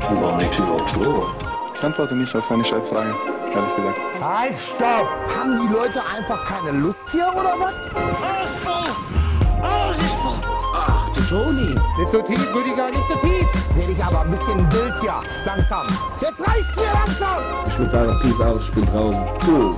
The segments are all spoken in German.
Warum liegt überhaupt Klo? Ich antworte nicht auf seine Scheißfrage, ehrlich gesagt. Halt, stopp! Haben die Leute einfach keine Lust hier oder was? Alles voll! Alles ist voll! Ach, du Toni. Nicht so tief, Rüdiger, nicht so tief. Werde ich aber ein bisschen wild hier. Langsam. Jetzt reicht's mir langsam! Ich würde sagen, Peace out, ich bin draußen. Cool.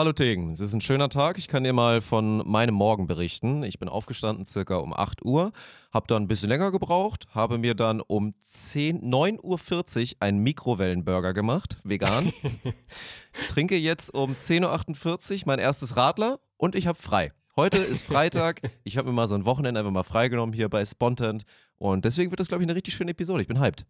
Hallo Tegen, es ist ein schöner Tag. Ich kann dir mal von meinem Morgen berichten. Ich bin aufgestanden circa um 8 Uhr, habe dann ein bisschen länger gebraucht, habe mir dann um 10, 9.40 Uhr einen Mikrowellenburger gemacht, vegan. Trinke jetzt um 10.48 Uhr mein erstes Radler und ich habe frei. Heute ist Freitag. Ich habe mir mal so ein Wochenende einfach mal freigenommen hier bei Spontant und deswegen wird das, glaube ich, eine richtig schöne Episode. Ich bin hyped.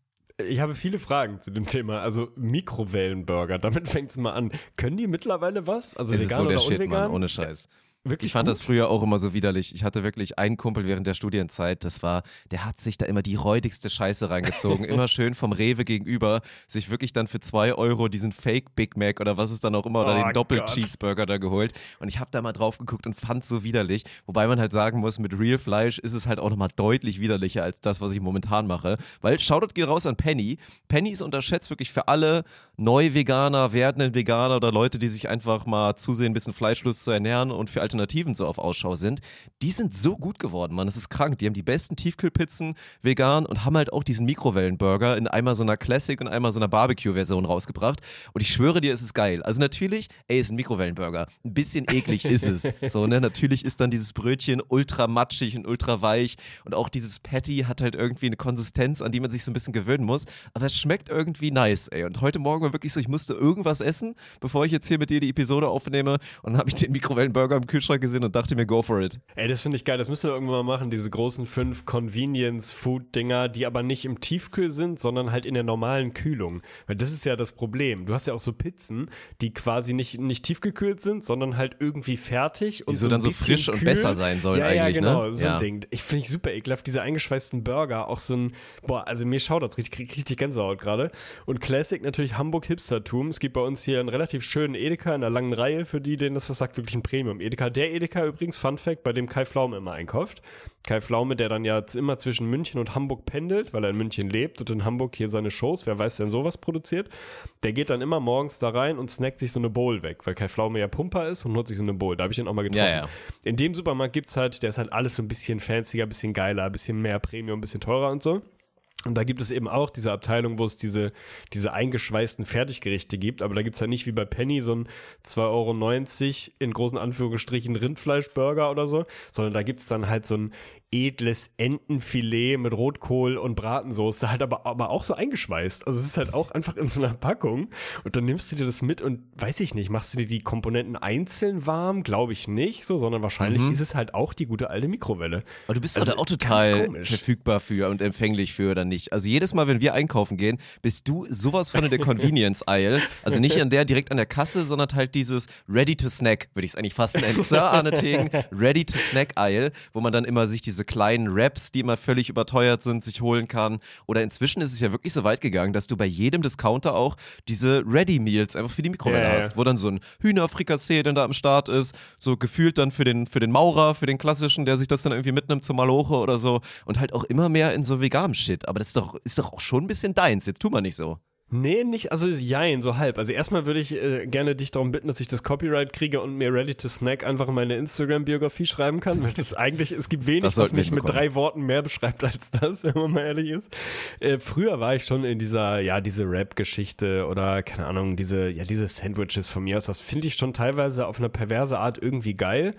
Ich habe viele Fragen zu dem Thema. Also Mikrowellenburger, damit fängt es mal an. Können die mittlerweile was? Also ist vegan so der oder Shit, unvegan? Mann, ohne Scheiß. Wirklich Ich fand gut? das früher auch immer so widerlich. Ich hatte wirklich einen Kumpel während der Studienzeit, das war, der hat sich da immer die räudigste Scheiße reingezogen. immer schön vom Rewe gegenüber, sich wirklich dann für zwei Euro diesen Fake Big Mac oder was es dann auch immer oder Oh den Doppel Gott. Cheeseburger da geholt. Und ich habe da mal drauf geguckt und fand so widerlich. Wobei man halt sagen muss, mit Real Fleisch ist es halt auch nochmal deutlich widerlicher als das, was ich momentan mache. Weil, Shoutout geht raus an Penny. Penny ist unterschätzt wirklich für alle Neu-Veganer, werdenden Veganer oder Leute, die sich einfach mal zusehen, ein bisschen fleischlos zu ernähren und für Alternativen so auf Ausschau sind. Die sind so gut geworden, Mann. Das ist krank. Die haben die besten Tiefkühlpizzen vegan und haben halt auch diesen Mikrowellenburger in einmal so einer Classic und einmal so einer Barbecue-Version rausgebracht. Und ich schwöre dir, es ist geil. Also natürlich, ey, ist ein Mikrowellenburger. Ein bisschen eklig ist es. So, ne? Natürlich ist dann dieses Brötchen ultra matschig und ultra weich. Und auch dieses Patty hat halt irgendwie eine Konsistenz, an die man sich so ein bisschen gewöhnen muss. Aber es schmeckt irgendwie nice, ey. Und heute Morgen war wirklich so, ich musste irgendwas essen, bevor ich jetzt hier mit dir die Episode aufnehme. Und dann habe ich den Mikrowellenburger im Kühlschrank gesehen und dachte mir, go for it. Ey, das finde ich geil. Das müssen wir irgendwann mal machen, diese großen fünf Convenience-Food-Dinger, die aber nicht im Tiefkühl sind, sondern halt in der normalen Kühlung. Weil das ist ja das Problem. Du hast ja auch so Pizzen, die quasi nicht, nicht tiefgekühlt sind, sondern halt irgendwie fertig. und so ein dann so frisch und kühl. besser sein sollen ja, eigentlich, Ja, ne? genau, so Ja. ein Ding. Ich finde ich super ekelhaft, diese eingeschweißten Burger, auch so ein, boah, also mir schaut das richtig, richtig Gänsehaut gerade. Und Classic natürlich Hamburg Hipstertum. Es gibt bei uns hier einen relativ schönen Edeka in der langen Reihe, für die, denen das was sagt, wirklich ein Premium. Edeka, der Edeka übrigens, Fun Fact, bei dem Kai Pflaume immer einkauft. Kai Pflaume, der dann ja immer zwischen München und Hamburg pendelt, weil er in München lebt und in Hamburg hier seine Shows, wer weiß denn sowas produziert. Der geht dann immer morgens da rein und snackt sich so eine Bowl weg, weil Kai Pflaume ja Pumper ist und holt sich so eine Bowl. Da habe ich ihn auch mal getroffen. Ja, ja. In dem Supermarkt gibt's halt, der ist halt alles so ein bisschen fancier, bisschen geiler, bisschen mehr Premium, bisschen teurer und so. Und da gibt es eben auch diese Abteilung, wo es diese, diese eingeschweißten Fertiggerichte gibt, aber da gibt's halt nicht wie bei Penny so ein 2,90 Euro in großen Anführungsstrichen Rindfleischburger oder so, sondern da gibt's dann halt so ein edles Entenfilet mit Rotkohl und Bratensoße, halt aber, aber auch so eingeschweißt. Also es ist halt auch einfach in so einer Packung und dann nimmst du dir das mit und weiß ich nicht, machst du dir die Komponenten einzeln warm? Glaube ich nicht so, sondern wahrscheinlich ist es halt auch die gute alte Mikrowelle. Aber du bist Also, auch total verfügbar für und empfänglich für oder nicht. Also jedes Mal, wenn wir einkaufen gehen, bist du sowas von in der Convenience Aisle. Also nicht an der direkt an der Kasse, sondern halt dieses Ready to Snack, würde ich es eigentlich fast nennen. Sir Arne Tegen, Ready to Snack Aisle, wo man dann immer sich diese kleinen Wraps, die immer völlig überteuert sind, sich holen kann. Oder inzwischen ist es ja wirklich so weit gegangen, dass du bei jedem Discounter auch diese Ready Meals einfach für die Mikrowelle ja. hast, wo dann so ein Hühnerfrikassee dann da am Start ist, so gefühlt dann für den, für den Maurer, für den klassischen, der sich das dann irgendwie mitnimmt zum Maloche oder so und halt auch immer mehr in so veganem Shit. Aber das ist doch, ist doch auch schon ein bisschen deins. Jetzt tu mal nicht so. Nee, nicht, also jein, so halb. Also erstmal würde ich äh, gerne dich darum bitten, dass ich das Copyright kriege und mir Ready to Snack einfach in meine Instagram-Biografie schreiben kann, weil das eigentlich, es gibt wenig, was mich mit drei Worten mehr beschreibt als das, wenn man mal ehrlich ist. Äh, früher war ich schon in dieser, ja, diese Rap-Geschichte oder, keine Ahnung, diese, ja, diese Sandwiches von mir aus. Das finde ich schon teilweise auf eine perverse Art irgendwie geil.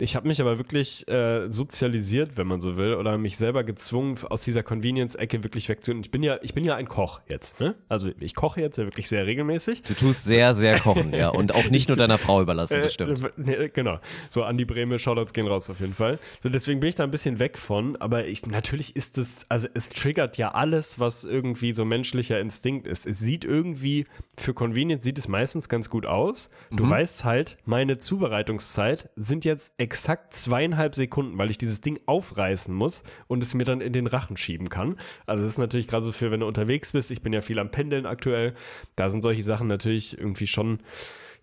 Ich habe mich aber wirklich äh, sozialisiert, wenn man so will, oder mich selber gezwungen, aus dieser Convenience-Ecke wirklich wegzunehmen. Ich bin ja, ich bin ja ein Koch jetzt, ne? Also ich koche jetzt ja wirklich sehr regelmäßig. Du tust sehr, sehr kochen, ja. Und auch nicht nur deiner Frau überlassen, das stimmt. Äh, nee, genau. So, Andi Breme, Shoutouts gehen raus auf jeden Fall. So, deswegen bin ich da ein bisschen weg von, aber ich, natürlich ist es, also es triggert ja alles, was irgendwie so menschlicher Instinkt ist. Es sieht irgendwie, für Convenience sieht es meistens ganz gut aus. Du Mhm. weißt halt, meine Zubereitungszeit sind jetzt exakt zweieinhalb Sekunden, weil ich dieses Ding aufreißen muss und es mir dann in den Rachen schieben kann. Also es ist natürlich gerade so für, wenn du unterwegs bist, ich bin ja viel am Pendeln Grillen aktuell. Da sind solche Sachen natürlich irgendwie schon,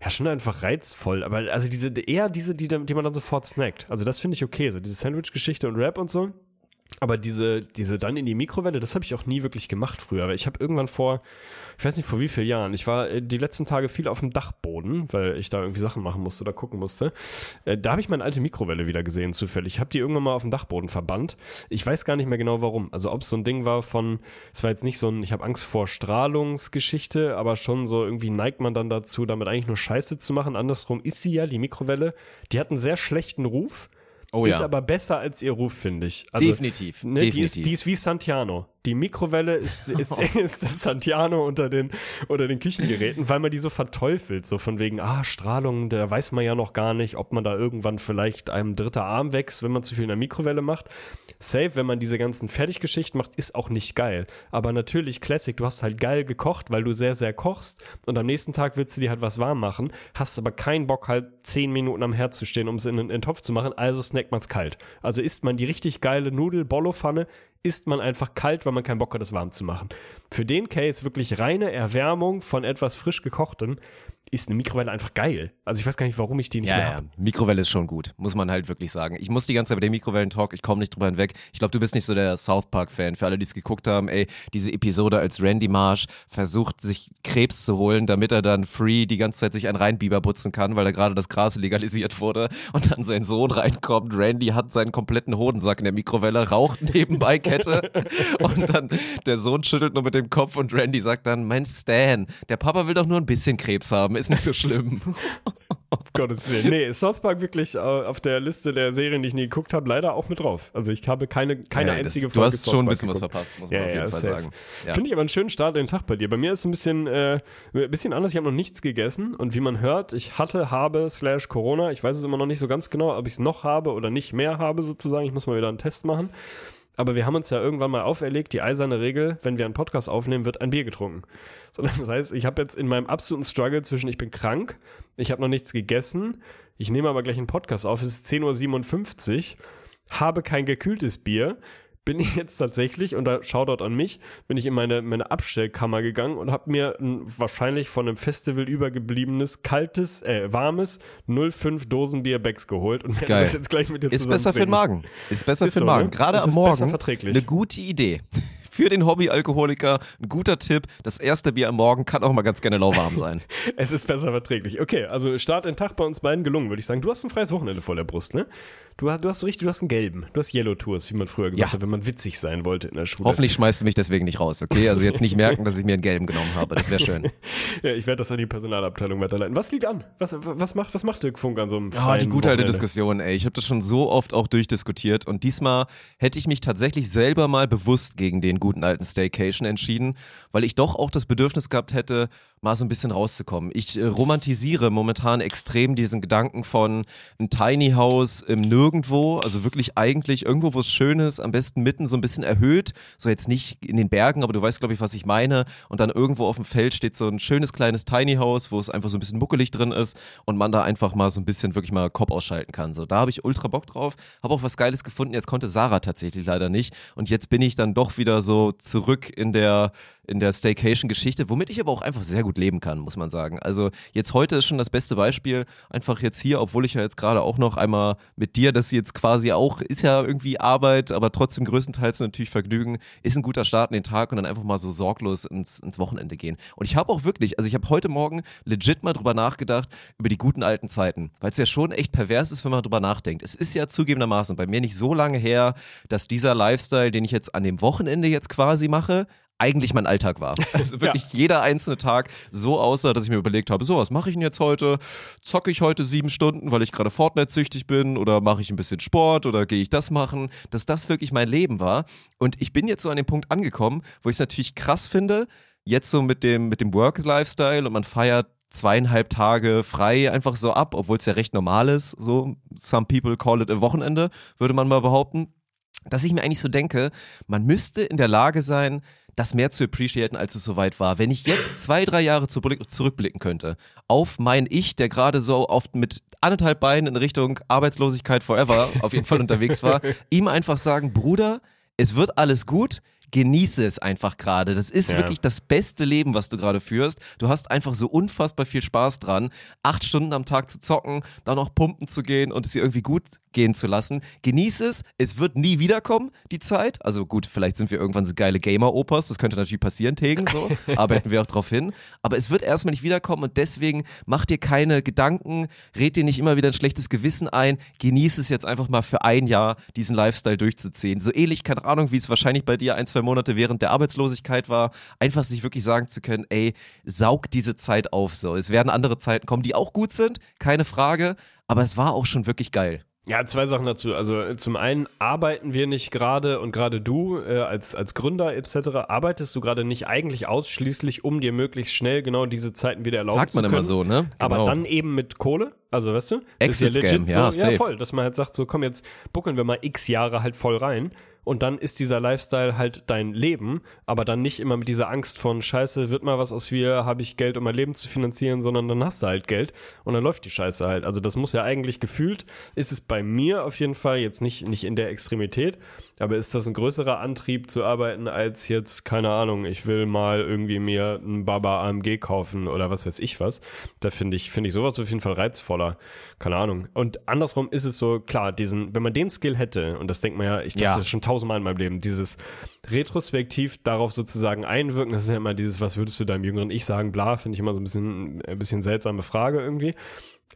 ja, schon einfach reizvoll. Aber also diese, eher diese, die, die man dann sofort snackt. Also das finde ich okay. So diese Sandwich-Geschichte und Rap und so. Aber diese, diese dann in die Mikrowelle, das habe ich auch nie wirklich gemacht früher. Aber ich habe irgendwann vor, ich weiß nicht vor wie vielen Jahren, ich war äh, die letzten Tage viel auf dem Dachboden, weil ich da irgendwie Sachen machen musste oder gucken musste. Äh, da habe ich meine alte Mikrowelle wieder gesehen, zufällig. Ich habe die irgendwann mal auf dem Dachboden verbannt. Ich weiß gar nicht mehr genau warum. Also ob es so ein Ding war von, es war jetzt nicht so ein, ich habe Angst vor Strahlungsgeschichte, aber schon so irgendwie neigt man dann dazu, damit eigentlich nur Scheiße zu machen. Andersrum ist sie ja, die Mikrowelle, die hat einen sehr schlechten Ruf. Oh ist ja. aber besser als ihr Ruf, finde ich. Also, Definitiv, Ne, Die, ist, definitiv. die ist wie Santiano. Die Mikrowelle ist, ist, ist das Santiano unter den, unter den Küchengeräten, weil man die so verteufelt. So von wegen, ah, Strahlung, da weiß man ja noch gar nicht, ob man da irgendwann vielleicht einem dritter Arm wächst, wenn man zu viel in der Mikrowelle macht. Safe, wenn man diese ganzen Fertiggeschichten macht, ist auch nicht geil. Aber natürlich, Classic, du hast halt geil gekocht, weil du sehr, sehr kochst und am nächsten Tag willst du dir halt was warm machen, hast aber keinen Bock, halt zehn Minuten am Herd zu stehen, um es in, in den Topf zu machen, also snackt man's kalt. Also isst man die richtig geile Nudel-Bollo-Pfanne, isst man einfach kalt, weil man keinen Bock hat, das warm zu machen. Für den Case wirklich reine Erwärmung von etwas frisch gekochtem ist eine Mikrowelle einfach geil. Also ich weiß gar nicht, warum ich die nicht Ja, mehr ja, habe. Mikrowelle ist schon gut, muss man halt wirklich sagen. Ich muss die ganze Zeit bei dem Mikrowellen-Talk, ich komme nicht drüber hinweg. Ich glaube, du bist nicht so der South Park-Fan. Für alle, die es geguckt haben, ey, diese Episode, als Randy Marsh versucht, sich Krebs zu holen, damit er dann free die ganze Zeit sich einen Reinbiber putzen kann, weil da gerade das Gras legalisiert wurde und dann sein Sohn reinkommt. Randy hat seinen kompletten Hodensack in der Mikrowelle, raucht nebenbei Kette und dann der Sohn schüttelt nur mit dem Kopf und Randy sagt dann, mein Stan, der Papa will doch nur ein bisschen Krebs haben, ist nicht so schlimm. Um Gottes Willen. Nee, South Park wirklich äh, auf der Liste der Serien, die ich nie geguckt habe, leider auch mit drauf. Also ich habe keine, keine Ja, das- einzige du Folge hast South schon ein bisschen was geguckt. verpasst, muss man auf jeden Fall safe. sagen. Ja. Finde ich aber einen schönen Start in den Tag bei dir. Bei mir ist es ein bisschen, äh, ein bisschen anders. Ich habe noch nichts gegessen und wie man hört, ich hatte, habe, slash Corona. Ich weiß es immer noch nicht so ganz genau, ob ich es noch habe oder nicht mehr habe sozusagen. Ich muss mal wieder einen Test machen. Aber wir haben uns ja irgendwann mal auferlegt, die eiserne Regel, wenn wir einen Podcast aufnehmen, wird ein Bier getrunken. So, das heißt, ich habe jetzt in meinem absoluten Struggle zwischen, ich bin krank, ich habe noch nichts gegessen, ich nehme aber gleich einen Podcast auf, es ist 10.57 Uhr, habe kein gekühltes Bier, bin ich jetzt tatsächlich, und da Shoutout an mich, bin ich in meine, meine Abstellkammer gegangen und habe mir ein, wahrscheinlich von einem Festival übergebliebenes, kaltes, äh, warmes 05 Dosenbier Becks geholt und werde Geil. das jetzt gleich mit dir Ist besser für den. Magen. Ist besser Ist für den so, Magen. ne? Gerade am ist besser Morgen verträglich. eine gute Idee. Für den Hobbyalkoholiker ein guter Tipp. Das erste Bier am Morgen kann auch mal ganz gerne lauwarm sein. Es ist besser verträglich. Okay, also Start in Tag bei uns beiden gelungen, würde ich sagen. Du hast ein freies Wochenende vor der Brust, ne? Du, hast- du hast richtig, du hast einen gelben. Du hast Yellow Tours, wie man früher gesagt Ja. hat, wenn man witzig sein wollte in der Schule. Hoffentlich schmeißt du mich deswegen nicht raus, okay? Also jetzt nicht merken, dass ich mir einen gelben genommen habe. Das wäre schön. Ja, ich werde das an die Personalabteilung weiterleiten. Was liegt an? Was, was, macht, was macht der Funk an so einem Oh, die gute alte Wochenende? Diskussion, ey. Ich habe das schon so oft auch durchdiskutiert und diesmal hätte ich mich tatsächlich selber mal bewusst gegen den guten alten Staycation entschieden, weil ich doch auch das Bedürfnis gehabt hätte, mal so ein bisschen rauszukommen. Ich äh, romantisiere momentan extrem diesen Gedanken von ein Tiny House im Nirgendwo, also wirklich eigentlich irgendwo, wo es schön ist, am besten mitten so ein bisschen erhöht, so jetzt nicht in den Bergen, aber du weißt, glaube ich, was ich meine. Und dann irgendwo auf dem Feld steht so ein schönes kleines Tiny House, wo es einfach so ein bisschen muckelig drin ist und man da einfach mal so ein bisschen wirklich mal Kopf ausschalten kann. So, da habe ich ultra Bock drauf, habe auch was Geiles gefunden. Jetzt konnte Sarah tatsächlich leider nicht und jetzt bin ich dann doch wieder so zurück in der in der Staycation-Geschichte, womit ich aber auch einfach sehr gut leben kann, muss man sagen. Also jetzt heute ist schon das beste Beispiel, einfach jetzt hier, obwohl ich ja jetzt gerade auch noch einmal mit dir, das jetzt quasi auch, ist ja irgendwie Arbeit, aber trotzdem größtenteils natürlich Vergnügen, ist ein guter Start in den Tag und dann einfach mal so sorglos ins, ins Wochenende gehen. Und ich habe auch wirklich, also ich habe heute Morgen legit mal drüber nachgedacht, über die guten alten Zeiten, weil es ja schon echt pervers ist, wenn man drüber nachdenkt. Es ist ja zugegebenermaßen bei mir nicht so lange her, dass dieser Lifestyle, den ich jetzt an dem Wochenende jetzt quasi mache, eigentlich mein Alltag war. Also wirklich jeder einzelne Tag so aussah, dass ich mir überlegt habe, so, was mache ich denn jetzt heute? Zocke ich heute sieben Stunden, weil ich gerade Fortnite-süchtig bin? Oder mache ich ein bisschen Sport? Oder gehe ich das machen? Dass das wirklich mein Leben war. Und ich bin jetzt so an dem Punkt angekommen, wo ich es natürlich krass finde, jetzt so mit dem, mit dem Work-Lifestyle und man feiert zweieinhalb Tage frei einfach so ab, obwohl es ja recht normal ist. So, some people call it a Wochenende, würde man mal behaupten. Dass ich mir eigentlich so denke, man müsste in der Lage sein, das mehr zu appreciaten, als es soweit war. Wenn ich jetzt zwei, drei Jahre zurück- zurückblicken könnte auf mein Ich, der gerade so oft mit anderthalb Beinen in Richtung Arbeitslosigkeit forever auf jeden Fall unterwegs war, ihm einfach sagen, Bruder, es wird alles gut, genieße es einfach gerade. Das ist Ja. wirklich das beste Leben, was du gerade führst. Du hast einfach so unfassbar viel Spaß dran, acht Stunden am Tag zu zocken, dann noch pumpen zu gehen und es dir irgendwie gut gehen zu lassen. Genieße es. Es wird nie wiederkommen, die Zeit. Also gut, vielleicht sind wir irgendwann so geile Gamer-Opas. Das könnte natürlich passieren, Tegen, so. Arbeiten wir auch drauf hin. Aber es wird erstmal nicht wiederkommen und deswegen mach dir keine Gedanken, red dir nicht immer wieder ein schlechtes Gewissen ein. Genieße es jetzt einfach mal für ein Jahr, diesen Lifestyle durchzuziehen. So ähnlich, keine Ahnung, wie es wahrscheinlich bei dir ein, zwei Monate während der Arbeitslosigkeit war. Einfach sich wirklich sagen zu können, ey, saug diese Zeit auf so. Es werden andere Zeiten kommen, die auch gut sind, keine Frage. Aber es war auch schon wirklich geil. Ja, zwei Sachen dazu. Also äh, zum einen arbeiten wir nicht gerade und gerade du äh, als, als Gründer etc. arbeitest du gerade nicht eigentlich ausschließlich, um dir möglichst schnell genau diese Zeiten wieder erlauben Sagt zu man können. immer so, ne? Aber Genau. dann eben mit Kohle, also weißt du? Ist Exit-Scam, ja, so, safe. ja, voll, dass man halt sagt, so komm, jetzt buckeln wir mal x Jahre halt voll rein und dann ist dieser Lifestyle halt dein Leben, aber dann nicht immer mit dieser Angst von Scheiße, wird mal was aus mir, habe ich Geld, um mein Leben zu finanzieren, sondern dann hast du halt Geld und dann läuft die Scheiße halt. Also das muss ja eigentlich gefühlt, ist es bei mir auf jeden Fall jetzt nicht, nicht in der Extremität, aber ist das ein größerer Antrieb zu arbeiten als jetzt, keine Ahnung, ich will mal irgendwie mir ein Baba AMG kaufen oder was weiß ich was. Da finde ich, finde ich sowas auf jeden Fall reizvoller. Keine Ahnung. Und andersrum ist es so, klar, diesen, wenn man den Skill hätte, und das denkt man ja, ich dachte Ja. das schon tausendmal in meinem Leben, dieses retrospektiv darauf sozusagen einwirken, das ist ja immer dieses, was würdest du deinem jüngeren Ich sagen, bla, finde ich immer so ein bisschen, ein bisschen seltsame Frage irgendwie.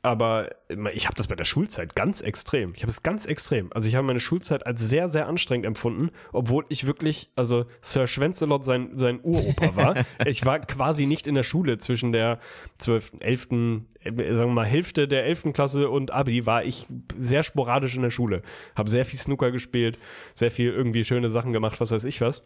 Aber ich habe das bei der Schulzeit ganz extrem. Ich habe es ganz extrem. Also ich habe meine Schulzeit als sehr, sehr anstrengend empfunden, obwohl ich wirklich, also Sir Schwenzelot sein, sein Uropa war. ich war quasi nicht in der Schule zwischen der 12., 11., äh, sagen wir mal, Hälfte der 11. Klasse und Abi war ich sehr sporadisch in der Schule. Habe sehr viel Snooker gespielt, sehr viel irgendwie schöne Sachen gemacht, was weiß ich was.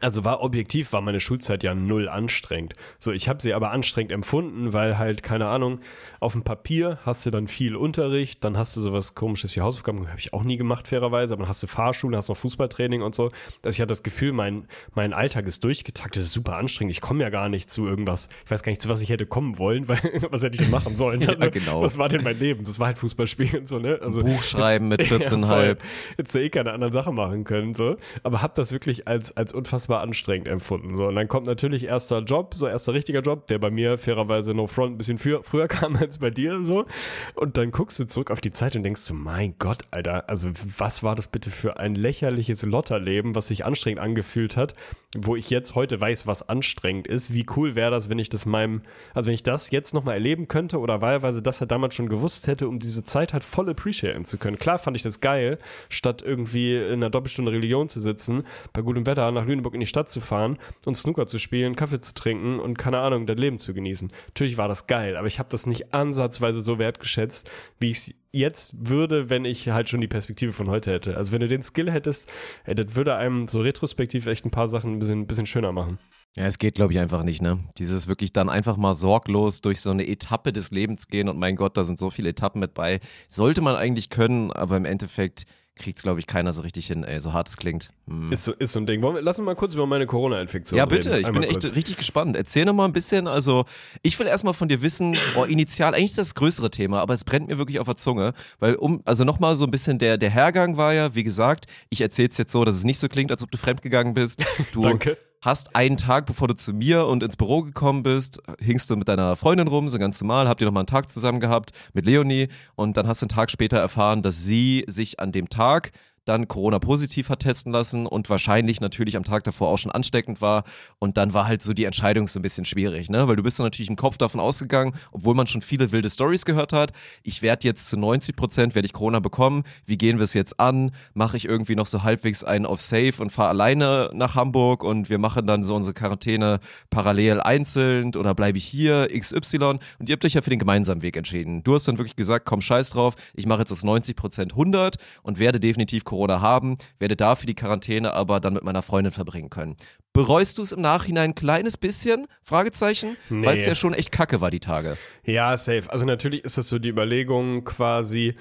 Also war objektiv, war meine Schulzeit ja null anstrengend. So, ich habe sie aber anstrengend empfunden, weil halt, keine Ahnung, auf dem Papier hast du dann viel Unterricht, dann hast du sowas komisches wie Hausaufgaben, habe ich auch nie gemacht, fairerweise, aber dann hast du Fahrschule, hast noch Fußballtraining und so. Also ich hatte das Gefühl, mein, mein Alltag ist durchgetaktet, ist super anstrengend. Ich komme ja gar nicht zu irgendwas. Ich weiß gar nicht, zu was ich hätte kommen wollen, weil was hätte ich denn machen sollen? Also, genau. Was war denn mein Leben? Das war halt Fußballspielen und so, ne? Also, Buch schreiben mit 14,5. voll. Hättest du eh keine anderen Sachen machen können, so. Aber hab das wirklich als, als unfassbar anstrengend empfunden, so. Und dann kommt natürlich erster Job, so erster richtiger Job, der bei mir fairerweise No Front ein bisschen früher, früher kam als bei dir, so. Und dann guckst du zurück auf die Zeit und denkst so, mein Gott, Alter, also was war das bitte für ein lächerliches Lotterleben, was sich anstrengend angefühlt hat, wo ich jetzt heute weiß, was anstrengend ist. Wie cool wäre das, wenn ich das meinem, also wenn ich das jetzt nochmal erleben könnte oder wahlweise das halt damals schon gewusst hätte, um diese Zeit halt voll appreciaten zu können. Klar fand ich das geil, statt irgendwie in einer Doppelstunde Religion zu sitzen, bei gutem Wetter nach Lüneburg in die Stadt zu fahren und Snooker zu spielen, Kaffee zu trinken und keine Ahnung, das Leben zu genießen. Natürlich war das geil, aber ich habe das nicht ansatzweise so wertgeschätzt, wie ich es jetzt würde, wenn ich halt schon die Perspektive von heute hätte. Also wenn du den Skill hättest, ey, das würde einem so retrospektiv echt ein paar Sachen ein bisschen, bisschen schöner machen. Ja, es geht, glaube ich, einfach nicht, ne? Dieses wirklich dann einfach mal sorglos durch so eine Etappe des Lebens gehen und mein Gott, da sind so viele Etappen mit bei. Sollte man eigentlich können, aber im Endeffekt kriegt es, glaube ich, keiner so richtig hin, ey, so hart es klingt. Hm. Ist so, ist so ein Ding. Wir, lass uns mal kurz über meine Corona-Infektion Ja, reden. bitte, ich bin Einmal echt kurz. richtig gespannt. Erzähl noch mal ein bisschen, also ich will erstmal von dir wissen, oh, initial, eigentlich ist das, das größere Thema, aber es brennt mir wirklich auf der Zunge, weil um, also nochmal so ein bisschen der, der Hergang war ja, wie gesagt, ich erzähl's jetzt so, dass es nicht so klingt, als ob du fremdgegangen bist. Du Danke. Hast einen Tag, bevor du zu mir und ins Büro gekommen bist, hingst du mit deiner Freundin rum, so ganz normal, habt ihr nochmal einen Tag zusammen gehabt mit Leonie und dann hast du einen Tag später erfahren, dass sie sich an dem Tag dann Corona-positiv hat testen lassen und wahrscheinlich natürlich am Tag davor auch schon ansteckend war. Und dann war halt so die Entscheidung so ein bisschen schwierig, ne? Weil du bist dann natürlich im Kopf davon ausgegangen, obwohl man schon viele wilde Stories gehört hat. Ich werde jetzt zu 90 Prozent werde ich Corona bekommen. Wie gehen wir es jetzt an? Mache ich irgendwie noch so halbwegs einen auf Safe und fahre alleine nach Hamburg und wir machen dann so unsere Quarantäne parallel einzeln oder bleibe ich hier XY? Und ihr habt euch ja für den gemeinsamen Weg entschieden. Du hast dann wirklich gesagt, komm scheiß drauf, ich mache jetzt aus 90 Prozent 100 und werde definitiv Corona haben, werde dafür die Quarantäne aber dann mit meiner Freundin verbringen können. Bereust du es im Nachhinein ein kleines bisschen? Fragezeichen? Nee. Weil es ja schon echt kacke war die Tage. Ja, safe. Also natürlich ist das so die Überlegung quasi,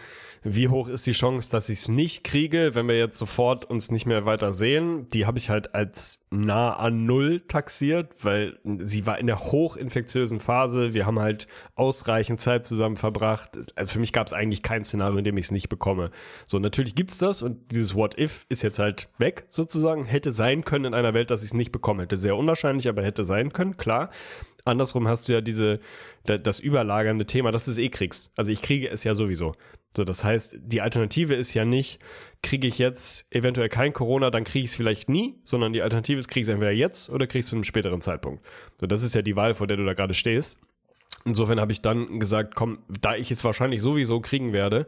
wie hoch ist die Chance, dass ich es nicht kriege, wenn wir jetzt sofort uns nicht mehr weiter sehen? Die habe ich halt als nah an null taxiert, weil sie war in der hochinfektiösen Phase. Wir haben halt ausreichend Zeit zusammen verbracht. Also für mich gab es eigentlich kein Szenario, in dem ich es nicht bekomme. So, natürlich gibt's das und dieses What If ist jetzt halt weg sozusagen. Hätte sein können in einer Welt, dass ich es nicht bekomme. Hätte sehr unwahrscheinlich, aber hätte sein können, klar. Andersrum hast du ja diese, da- das überlagernde Thema, dass du es eh kriegst. Also ich kriege es ja sowieso. So, das heißt, die Alternative ist ja nicht, kriege ich jetzt eventuell kein Corona, dann kriege ich es vielleicht nie, sondern die Alternative ist, kriege ich es entweder jetzt oder kriegst du einen späteren Zeitpunkt. So, das ist ja die Wahl, vor der du da gerade stehst. Insofern habe ich dann gesagt, komm, da ich es wahrscheinlich sowieso kriegen werde,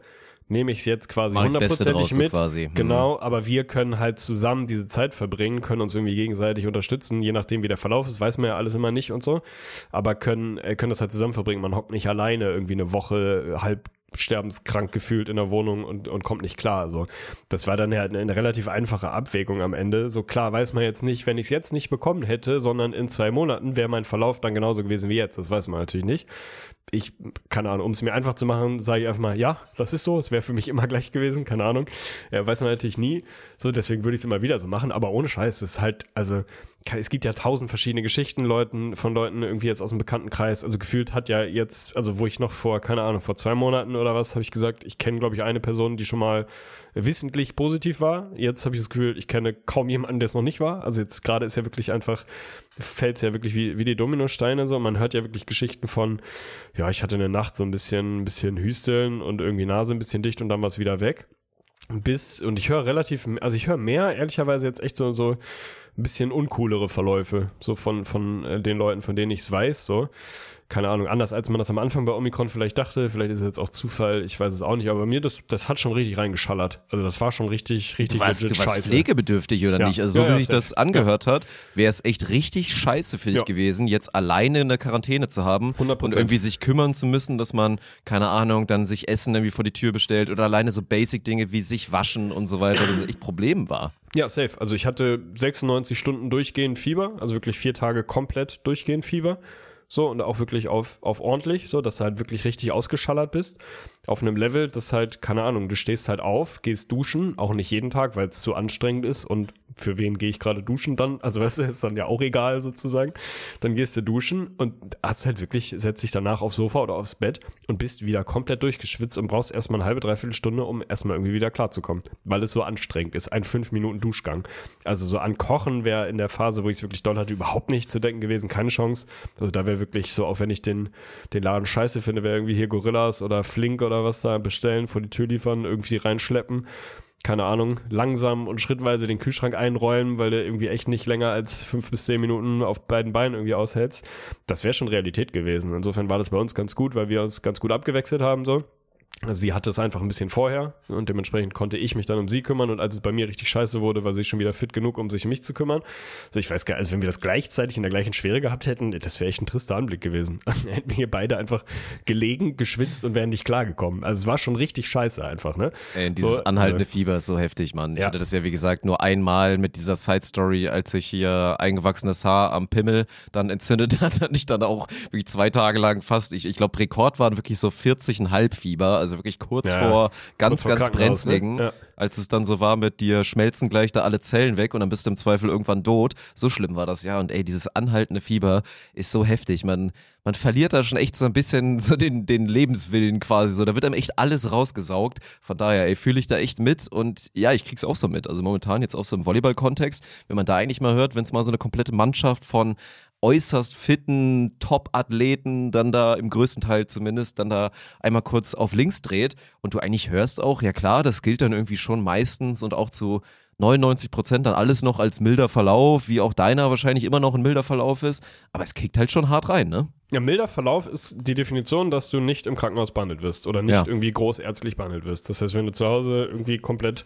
nehme ich es jetzt quasi hundertprozentig mit. quasi. Hm. Genau, aber wir können halt zusammen diese Zeit verbringen, können uns irgendwie gegenseitig unterstützen, je nachdem wie der Verlauf ist, weiß man ja alles immer nicht und so, aber können, äh, können das halt zusammen verbringen. Man hockt nicht alleine irgendwie eine Woche halb sterbenskrank gefühlt in der Wohnung und, und kommt nicht klar. So, das war dann ja eine, eine relativ einfache Abwägung am Ende. So klar weiß man jetzt nicht, wenn ich es jetzt nicht bekommen hätte, sondern in zwei Monaten wäre mein Verlauf dann genauso gewesen wie jetzt. Das weiß man natürlich nicht. Ich, keine Ahnung, um es mir einfach zu machen, sage ich einfach mal, ja, das ist so, es wäre für mich immer gleich gewesen, keine Ahnung. Ja, weiß man natürlich nie. So, deswegen würde ich es immer wieder so machen, aber ohne Scheiß, es ist halt, also, es gibt ja tausend verschiedene Geschichten Leuten, von Leuten irgendwie jetzt aus dem Bekanntenkreis. Also gefühlt hat ja jetzt, also wo ich noch vor, keine Ahnung, vor zwei Monaten oder was, habe ich gesagt, ich kenne, glaube ich, eine Person, die schon mal wissentlich positiv war. Jetzt habe ich das Gefühl, ich kenne kaum jemanden, der es noch nicht war. Also jetzt gerade ist ja wirklich einfach, fällt es ja wirklich wie, wie die Dominosteine so. Man hört ja wirklich Geschichten von, ja, ich hatte eine Nacht so ein bisschen, ein bisschen Hüsteln und irgendwie Nase ein bisschen dicht und dann war es wieder weg. Bis, und ich höre relativ, also ich höre mehr, ehrlicherweise jetzt echt so, so ein bisschen uncoolere Verläufe, so von, von äh, den Leuten, von denen ich es weiß, so. Keine Ahnung, anders als man das am Anfang bei Omikron vielleicht dachte, vielleicht ist es jetzt auch Zufall, ich weiß es auch nicht, aber mir das, das hat schon richtig reingeschallert. Also das war schon richtig, richtig Du warst, du warst scheiße. pflegebedürftig oder Ja. nicht? Also so Ja, wie sich das angehört hat, wäre es echt richtig scheiße für dich gewesen, jetzt alleine in der Quarantäne zu haben 100%. und irgendwie sich kümmern zu müssen, dass man, keine Ahnung, dann sich Essen irgendwie vor die Tür bestellt oder alleine so Basic-Dinge wie sich waschen und so weiter, das echt Problem war. Ja, safe. Also ich hatte 96 Stunden durchgehend Fieber, also wirklich vier Tage komplett durchgehend Fieber. So, und auch wirklich auf, auf ordentlich, so, dass du halt wirklich richtig ausgeschallert bist. Auf einem Level, das halt, keine Ahnung, du stehst halt auf, gehst duschen, auch nicht jeden Tag, weil es zu anstrengend ist und für wen gehe ich gerade duschen dann? Also, weißt du, ist dann ja auch egal sozusagen. Dann gehst du duschen und hast halt wirklich, setzt dich danach aufs Sofa oder aufs Bett und bist wieder komplett durchgeschwitzt und brauchst erstmal eine halbe, dreiviertel Stunde, um erstmal irgendwie wieder klarzukommen, weil es so anstrengend ist. Ein fünf Minuten Duschgang. Also so an Kochen wäre in der Phase, wo ich es wirklich doll hatte, überhaupt nicht zu denken gewesen, keine Chance. Also da wäre wirklich so, auch wenn ich den, den Laden scheiße finde, wäre irgendwie hier Gorillas oder Flink oder was da bestellen, vor die Tür liefern, irgendwie reinschleppen keine Ahnung, langsam und schrittweise den Kühlschrank einräumen, weil der irgendwie echt nicht länger als fünf bis zehn Minuten auf beiden Beinen irgendwie aushältst. Das wäre schon Realität gewesen. Insofern war das bei uns ganz gut, weil wir uns ganz gut abgewechselt haben so. Sie hatte es einfach ein bisschen vorher und dementsprechend konnte ich mich dann um sie kümmern und als es bei mir richtig scheiße wurde, war sie schon wieder fit genug, um sich um mich zu kümmern. Also ich weiß gar nicht, also wenn wir das gleichzeitig in der gleichen Schwere gehabt hätten, das wäre echt ein trister Anblick gewesen. Dann hätten wir hier beide einfach gelegen, geschwitzt und wären nicht klargekommen. Also es war schon richtig scheiße einfach, ne? Ey, dieses So, anhaltende also- Fieber ist so heftig, Mann. Ich Ja. hatte das ja, wie gesagt, nur einmal mit dieser Side-Story, als sich hier eingewachsenes Haar am Pimmel dann entzündet hat, hatte ich dann auch wirklich zwei Tage lang fast, ich, ich glaube, Rekord waren wirklich so 40,5 Fieber, also wirklich kurz Ja, vor ganz, kurz vor ganz Krankenhaus, ne? brenzligen, Ja. als es dann so war mit dir schmelzen gleich da alle Zellen weg und dann bist du im Zweifel irgendwann tot. So schlimm war das ja und ey, dieses anhaltende Fieber ist so heftig. Man, man verliert da schon echt so ein bisschen so den, den Lebenswillen quasi so. Da wird einem echt alles rausgesaugt. Von daher, ey, fühle ich da echt mit und ja, ich krieg's auch so mit. Also momentan jetzt auch so im Volleyball-Kontext, wenn man da eigentlich mal hört, wenn es mal so eine komplette Mannschaft von äußerst fitten Top-Athleten dann da im größten Teil zumindest dann da einmal kurz auf links dreht und du eigentlich hörst auch, ja klar, das gilt dann irgendwie schon meistens und auch zu 99 Prozent dann alles noch als milder Verlauf, wie auch deiner wahrscheinlich immer noch ein milder Verlauf ist, aber es kickt halt schon hart rein, ne? Ja, milder Verlauf ist die Definition, dass du nicht im Krankenhaus behandelt wirst oder nicht Ja. irgendwie großärztlich behandelt wirst. Das heißt, wenn du zu Hause irgendwie komplett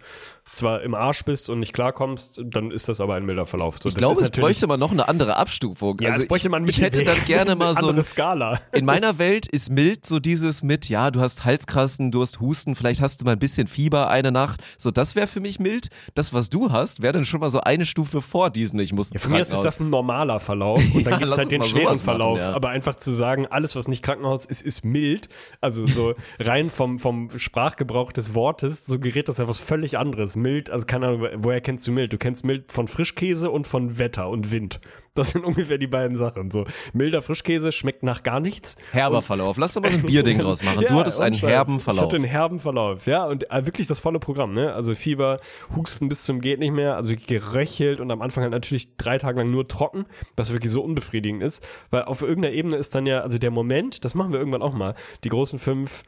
zwar im Arsch bist und nicht klarkommst, dann ist das aber ein milder Verlauf. So, Ich glaube, es bräuchte man noch eine andere Abstufung. ja, also bräuchte man ich, ich hätte dann gerne mal eine so andere ein, Skala. In meiner Welt ist mild so dieses mit, ja, du hast Halskrassen, du hast Husten, vielleicht hast du mal ein bisschen Fieber eine Nacht. So, das wäre für mich mild. Das, was du hast, wäre dann schon mal so eine Stufe vor diesem, ich muss Ja, für mich ist das ein normaler Verlauf und dann Ja, gibt's lass halt uns den schweren machen, Verlauf. ja. Aber einfach einfach zu sagen, alles, was nicht Krankenhaus ist, ist mild. Also so rein vom, vom Sprachgebrauch des Wortes suggeriert das ja was völlig anderes. Mild, also keine Ahnung, woher kennst du mild? Du kennst mild von Frischkäse und von Wetter und Wind. Das sind ungefähr die beiden Sachen. So milder Frischkäse schmeckt nach gar nichts. Herber Verlauf. Lass doch mal so ein Bierding draus machen. du hattest einen Scheiß. herben Ich Verlauf. hatte einen herben Verlauf, ja. Und äh, wirklich das volle Programm, ne? Also Fieber, Husten bis zum geht nicht mehr, also geröchelt und am Anfang halt natürlich drei Tage lang nur trocken, was wirklich so unbefriedigend ist. Weil auf irgendeiner Ebene ist dann ja, also der Moment, das machen wir irgendwann auch mal, die großen fünf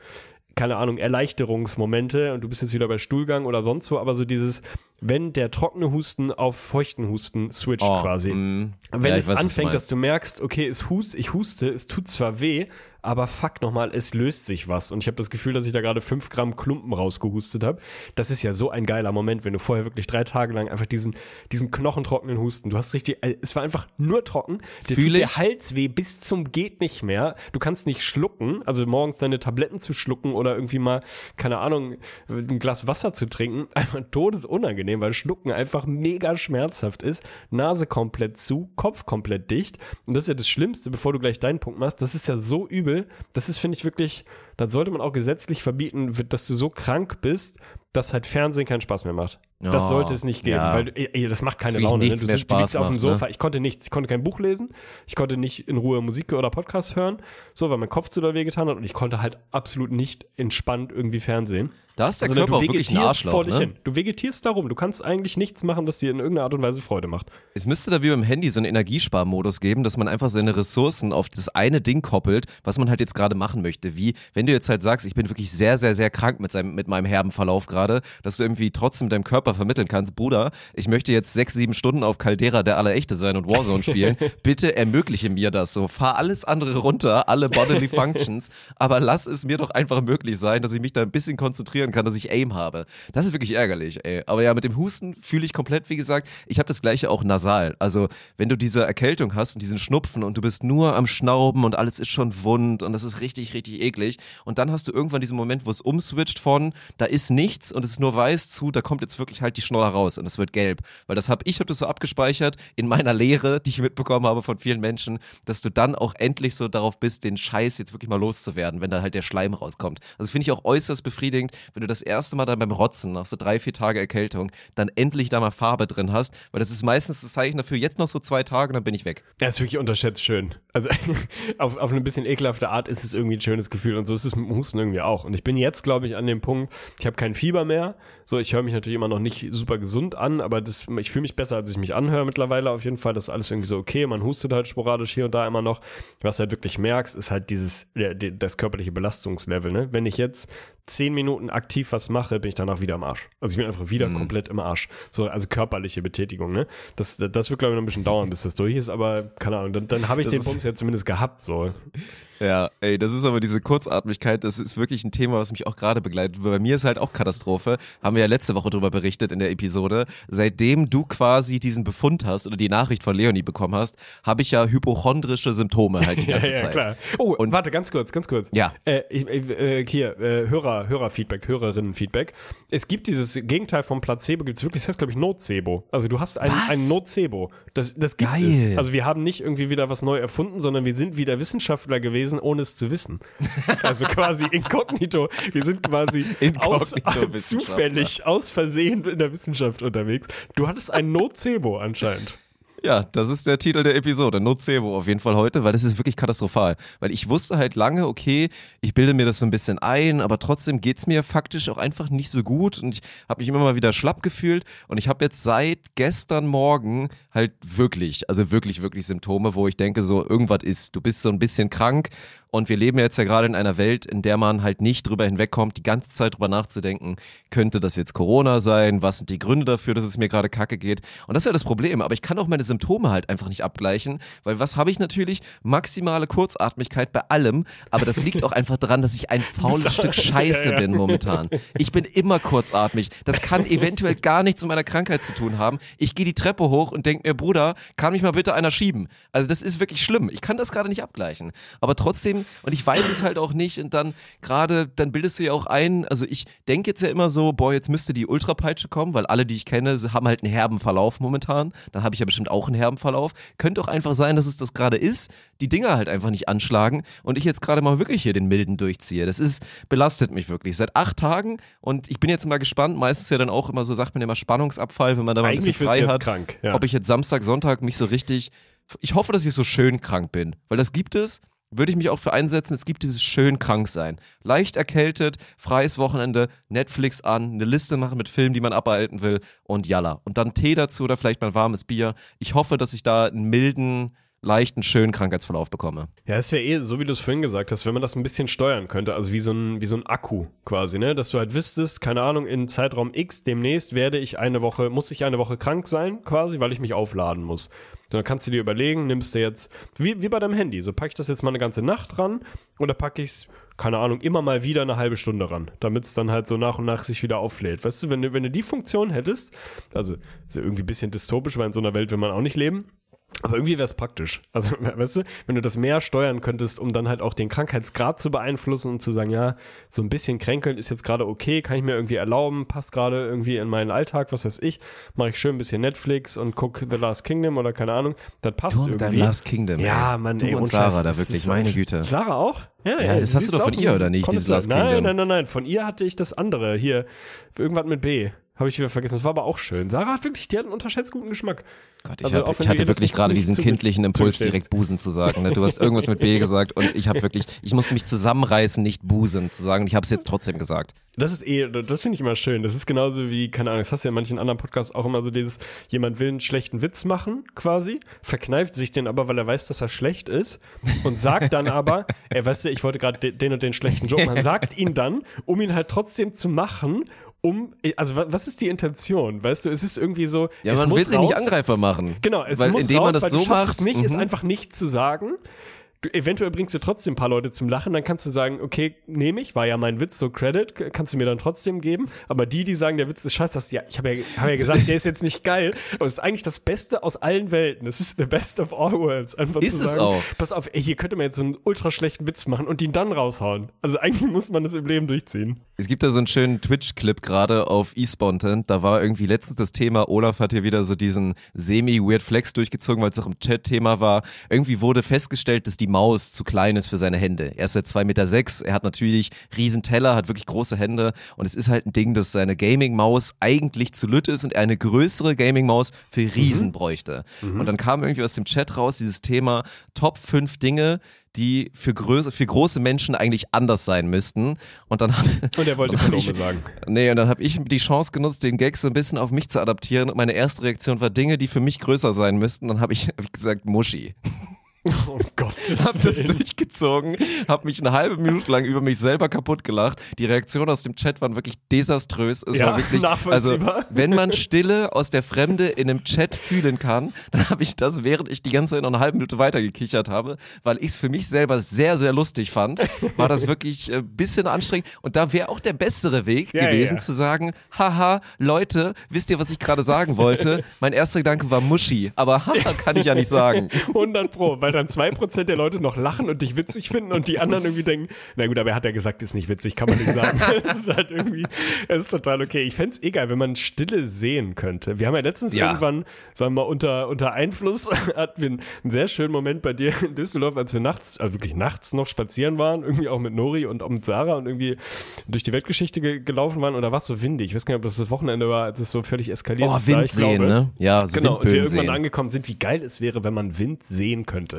keine Ahnung, Erleichterungsmomente und du bist jetzt wieder bei Stuhlgang oder sonst wo, aber so dieses, wenn der trockene Husten auf feuchten Husten switcht Oh, quasi. mm. Wenn Ja, es weiß, anfängt, dass du merkst, okay, es hust, ich huste, es tut zwar weh, aber fuck nochmal, es löst sich was. Und ich habe das Gefühl, dass ich da gerade fünf Gramm Klumpen rausgehustet habe. Das ist ja so ein geiler Moment, wenn du vorher wirklich drei Tage lang einfach diesen, diesen knochentrockenen Husten, du hast richtig, äh, es war einfach nur trocken. Dir Fühl tut der. Hals weh bis zum geht nicht mehr. Du kannst nicht schlucken, also morgens deine Tabletten zu schlucken oder irgendwie mal, keine Ahnung, ein Glas Wasser zu trinken. Einfach todesunangenehm, weil Schlucken einfach mega schmerzhaft ist. Nase komplett zu, Kopf komplett dicht. Und das ist ja das Schlimmste, bevor du gleich deinen Punkt machst. Das ist ja so übel. Das ist, finde ich, wirklich, dann sollte man auch gesetzlich verbieten, dass du so krank bist, dass halt Fernsehen keinen Spaß mehr macht. Das Oh, sollte es nicht geben, ja. weil ey, ey, das macht keine Laune. Ne? nichts Du, mehr sitzt, du liegst Spaß auf dem macht, ne? Sofa. Ich konnte nichts. Ich konnte kein Buch lesen. Ich konnte nicht in Ruhe Musik oder Podcast hören, so, weil mein Kopf zu doll wehgetan hat und ich konnte halt absolut nicht entspannt irgendwie Fernsehen. Da ist der Sondern Körper auch du wirklich ein vegetierst vor Arschloch, dich ne? hin. Du vegetierst darum. Du kannst eigentlich nichts machen, was dir in irgendeiner Art und Weise Freude macht. Es müsste da wie beim Handy so einen Energiesparmodus geben, dass man einfach seine Ressourcen auf das eine Ding koppelt, was man halt jetzt gerade machen möchte. Wie, wenn du jetzt halt sagst, ich bin wirklich sehr, sehr, sehr krank mit, seinem, mit meinem herben Verlauf gerade, dass du irgendwie trotzdem deinem Körper vermitteln kannst, Bruder, ich möchte jetzt sechs, sieben Stunden auf Caldera der Allerechte sein und Warzone spielen. Bitte ermögliche mir das so. Fahr alles andere runter, alle Bodily Functions, aber lass es mir doch einfach möglich sein, dass ich mich da ein bisschen konzentrieren kann, dass ich Aim habe. Das ist wirklich ärgerlich, ey. Aber ja, mit dem Husten fühle ich komplett, wie gesagt, ich habe das gleiche auch nasal. Also, wenn du diese Erkältung hast und diesen Schnupfen und du bist nur am Schnauben und alles ist schon wund und das ist richtig, richtig eklig. Und dann hast du irgendwann diesen Moment, wo es umswitcht von, da ist nichts und es ist nur weiß zu, da kommt jetzt wirklich halt die Schnoller raus und es wird gelb. Weil das habe ich, habe das so abgespeichert in meiner Lehre, die ich mitbekommen habe von vielen Menschen, dass du dann auch endlich so darauf bist, den Scheiß jetzt wirklich mal loszuwerden, wenn da halt der Schleim rauskommt. Also finde ich auch äußerst befriedigend, wenn du das erste Mal dann beim Rotzen nach so drei, vier Tage Erkältung dann endlich da mal Farbe drin hast, weil das ist meistens das Zeichen dafür, jetzt noch so zwei Tage und dann bin ich weg. Er ist wirklich unterschätzt schön. Also auf, auf eine bisschen ekelhafte Art ist es irgendwie ein schönes Gefühl und so ist es mit dem Husten irgendwie auch. Und ich bin jetzt, glaube ich, an dem Punkt, ich habe kein Fieber mehr. So, ich höre mich natürlich immer noch nicht super gesund an, aber das, ich fühle mich besser, als ich mich anhöre mittlerweile auf jeden Fall. Das ist alles irgendwie so okay. Man hustet halt sporadisch hier und da immer noch. Was du halt wirklich merkst, ist halt dieses, das körperliche Belastungslevel. Ne? Wenn ich jetzt zehn Minuten aktiv was mache, bin ich danach wieder am Arsch. Also ich bin einfach wieder komplett im Arsch. So, also körperliche Betätigung, ne? Das, das wird, glaube ich, noch ein bisschen dauern, bis das durch ist, aber keine Ahnung, dann, dann habe ich Das den Bums ja zumindest gehabt, so. Ja, ey, das ist aber diese Kurzatmigkeit, das ist wirklich ein Thema, was mich auch gerade begleitet. Bei mir ist halt auch Katastrophe. Haben wir ja letzte Woche drüber berichtet in der Episode. Seitdem du quasi diesen Befund hast oder die Nachricht von Leonie bekommen hast, habe ich ja hypochondrische Symptome halt die ganze ja, ja, Zeit. klar. Oh, Und- warte, ganz kurz, ganz kurz. Ja. Äh, äh, hier, äh, Hörer, Hörerfeedback, Hörerinnenfeedback. Es gibt dieses Gegenteil vom Placebo, gibt es wirklich, das heißt, glaube ich, Nocebo. Also du hast ein, Was? ein Nocebo. Das, das gibt Geil. es. Also wir haben nicht irgendwie wieder was neu erfunden, sondern wir sind wieder Wissenschaftler gewesen, ohne es zu wissen. Also quasi inkognito. Wir sind quasi aus, Inkognito-Wissenschaftler. zufällig, aus Versehen in der Wissenschaft unterwegs. Du hattest ein Nocebo anscheinend. Ja, das ist der Titel der Episode. Nocebo auf jeden Fall heute, weil das ist wirklich katastrophal. Weil ich wusste halt lange, okay, ich bilde mir das so ein bisschen ein, aber trotzdem geht's mir faktisch auch einfach nicht so gut und ich habe mich immer mal wieder schlapp gefühlt und ich habe jetzt seit gestern Morgen halt wirklich, also wirklich, wirklich Symptome, wo ich denke, so irgendwas ist, du bist so ein bisschen krank und wir leben jetzt ja gerade in einer Welt, in der man halt nicht drüber hinwegkommt, die ganze Zeit drüber nachzudenken, könnte das jetzt Corona sein? Was sind die Gründe dafür, dass es mir gerade kacke geht? Und das ist ja das Problem. Aber ich kann auch meine Symptome halt einfach nicht abgleichen, weil was habe ich natürlich? Maximale Kurzatmigkeit bei allem. Aber das liegt auch einfach daran, dass ich ein faules Stück Scheiße Ja, ja. bin momentan. Ich bin immer kurzatmig. Das kann eventuell gar nichts mit meiner Krankheit zu tun haben. Ich gehe die Treppe hoch und denke mir, Bruder, kann mich mal bitte einer schieben? Also das ist wirklich schlimm. Ich kann das gerade nicht abgleichen. Aber trotzdem und ich weiß es halt auch nicht und dann gerade, dann bildest du ja auch ein, also ich denke jetzt ja immer so, boah, jetzt müsste die Ultrapeitsche kommen, weil alle, die ich kenne, haben halt einen herben Verlauf momentan. Dann habe ich ja bestimmt auch einen herben Verlauf. Könnte auch einfach sein, dass es das gerade ist, die Dinger halt einfach nicht anschlagen und ich jetzt gerade mal wirklich hier den milden durchziehe. Das ist, belastet mich wirklich seit acht Tagen und ich bin jetzt mal gespannt, meistens ja dann auch immer so, sagt man immer Spannungsabfall, wenn man da mal ein bisschen frei jetzt hat, krank, ja. ob ich jetzt Samstag, Sonntag mich so richtig, ich hoffe, dass ich so schön krank bin, weil das gibt es, würde ich mich auch für einsetzen, es gibt dieses schön krank sein. Leicht erkältet, freies Wochenende, Netflix an, eine Liste machen mit Filmen, die man abhalten will und jalla. Und dann Tee dazu oder vielleicht mal warmes Bier. Ich hoffe, dass ich da einen milden, leichten, schönen Krankheitsverlauf bekomme. Ja, es wäre eh, so wie du es vorhin gesagt hast, wenn man das ein bisschen steuern könnte, also wie so ein, wie so ein Akku quasi, ne? Dass du halt wüsstest, keine Ahnung, in Zeitraum X demnächst werde ich eine Woche, muss ich eine Woche krank sein, quasi, weil ich mich aufladen muss. Dann kannst du dir überlegen, nimmst du jetzt, wie, wie bei deinem Handy, so packe ich das jetzt mal eine ganze Nacht ran oder packe ich es, keine Ahnung, immer mal wieder eine halbe Stunde ran, damit es dann halt so nach und nach sich wieder auflädt. Weißt du, wenn du, wenn du die Funktion hättest, also ist ja irgendwie ein bisschen dystopisch, weil in so einer Welt will man auch nicht leben, aber irgendwie wäre es praktisch. Also, weißt du, wenn du das mehr steuern könntest, um dann halt auch den Krankheitsgrad zu beeinflussen und zu sagen, ja, so ein bisschen kränkeln ist jetzt gerade okay, kann ich mir irgendwie erlauben, passt gerade irgendwie in meinen Alltag, was weiß ich, mache ich schön ein bisschen Netflix und guck The Last Kingdom oder keine Ahnung, das passt Du und irgendwie. dein Last Kingdom. Ja, ey. Mann, Du ey, und Sarah Scheiß, da wirklich, meine Güte. Sarah auch? Ja, Ja, das hast du doch von ihr, oder nicht, dieses. Last Nein, Kingdom? nein, nein, nein, von ihr hatte ich das andere hier, irgendwas mit B. Habe ich wieder vergessen. Das war aber auch schön. Sarah hat wirklich, die hat einen unterschätzt guten Geschmack. Gott, ich, Also hab, ich hatte wirklich gerade diesen kindlichen Impuls, direkt Busen zu sagen. Ne? Du hast irgendwas mit B gesagt und ich habe wirklich, ich musste mich zusammenreißen, nicht Busen zu sagen. Ich habe es jetzt trotzdem gesagt. Das ist eh, das finde ich immer schön. Das ist genauso wie, keine Ahnung, das hast du ja in manchen anderen Podcasts auch immer so dieses, jemand will einen schlechten Witz machen, quasi, verkneift sich den aber, weil er weiß, dass er schlecht ist und sagt dann aber, ey, weißt du, ich wollte gerade de- den und den schlechten Joke machen, sagt ihn dann, um ihn halt trotzdem zu machen, um, also wa- was ist die Intention? Weißt du, es ist irgendwie so, Ja, es man muss will sich nicht. Angreifer machen. Genau, es weil muss indem raus, man das so macht, es nicht, ist mhm. einfach nicht zu sagen. Du, eventuell bringst du trotzdem ein paar Leute zum Lachen, dann kannst du sagen, okay, nehme ich, war ja mein Witz, so Credit, kannst du mir dann trotzdem geben. Aber die, die sagen, der Witz ist scheiße, das, ja, ich habe ja, hab ja gesagt, der ist jetzt nicht geil, aber es ist eigentlich das Beste aus allen Welten. Es ist the best of all worlds. Einfach Ist zu es sagen, auch. pass auf, ey, hier könnte man jetzt so einen ultra schlechten Witz machen und ihn dann raushauen. Also eigentlich muss man das im Leben durchziehen. Es gibt da so einen schönen Twitch-Clip gerade auf eSpontent. Da war irgendwie letztens das Thema, Olaf hat hier wieder so diesen semi-weird Flex durchgezogen, weil es auch im Chat-Thema war. Irgendwie wurde festgestellt, dass die Maus zu klein ist für seine Hände. Er ist seit 2,6 Meter, sechs, er hat natürlich riesen Teller, hat wirklich große Hände und es ist halt ein Ding, dass seine Gaming-Maus eigentlich zu lütt ist und er eine größere Gaming-Maus für Riesen bräuchte. Und dann kam irgendwie aus dem Chat raus dieses Thema Top 5 Dinge, die für, größe, für große Menschen eigentlich anders sein müssten. Und dann Und er wollte hab ich, sagen. Nee, und dann habe ich die Chance genutzt, den Gag so ein bisschen auf mich zu adaptieren. Und meine erste Reaktion war Dinge, die für mich größer sein müssten. Dann habe ich, hab ich gesagt, Muschi. Oh Gott. Hab das durchgezogen, hab mich eine halbe Minute lang über mich selber kaputt gelacht. Die Reaktionen aus dem Chat waren wirklich desaströs. Es Ja, war wirklich, also wenn man Stille aus der Fremde in einem Chat fühlen kann, dann habe ich das, während ich die ganze Zeit noch eine halbe Minute weiter gekichert habe, weil ich es für mich selber sehr, sehr lustig fand, war das wirklich ein bisschen anstrengend. Und da wäre auch der bessere Weg Ja, gewesen, ja. zu sagen, haha, Leute, wisst ihr, was ich gerade sagen wollte? Mein erster Gedanke war Muschi, aber haha, kann ich ja nicht sagen. 100 Pro, weil dann 2% der Leute noch lachen und dich witzig finden und die anderen irgendwie denken, na gut, aber er hat ja gesagt, ist nicht witzig, kann man nicht sagen. das ist halt irgendwie, das ist total okay. Ich fänd's egal, wenn man Stille sehen könnte. Wir haben ja letztens Ja. irgendwann, sagen wir mal, unter, unter Einfluss hatten wir einen, einen sehr schönen Moment bei dir in Düsseldorf, als wir nachts, also wirklich nachts noch spazieren waren, irgendwie auch mit Nori und auch mit Sarah und irgendwie durch die Weltgeschichte ge gelaufen waren und da war es so windig. Ich weiß gar nicht, ob das das Wochenende war, als es so völlig eskaliert Oh, ist. da, Wind ich sehen, glaube. ne? Ja, so Genau, und wir Windböen irgendwann sehen. angekommen sind, wie geil es wäre, wenn man Wind sehen könnte.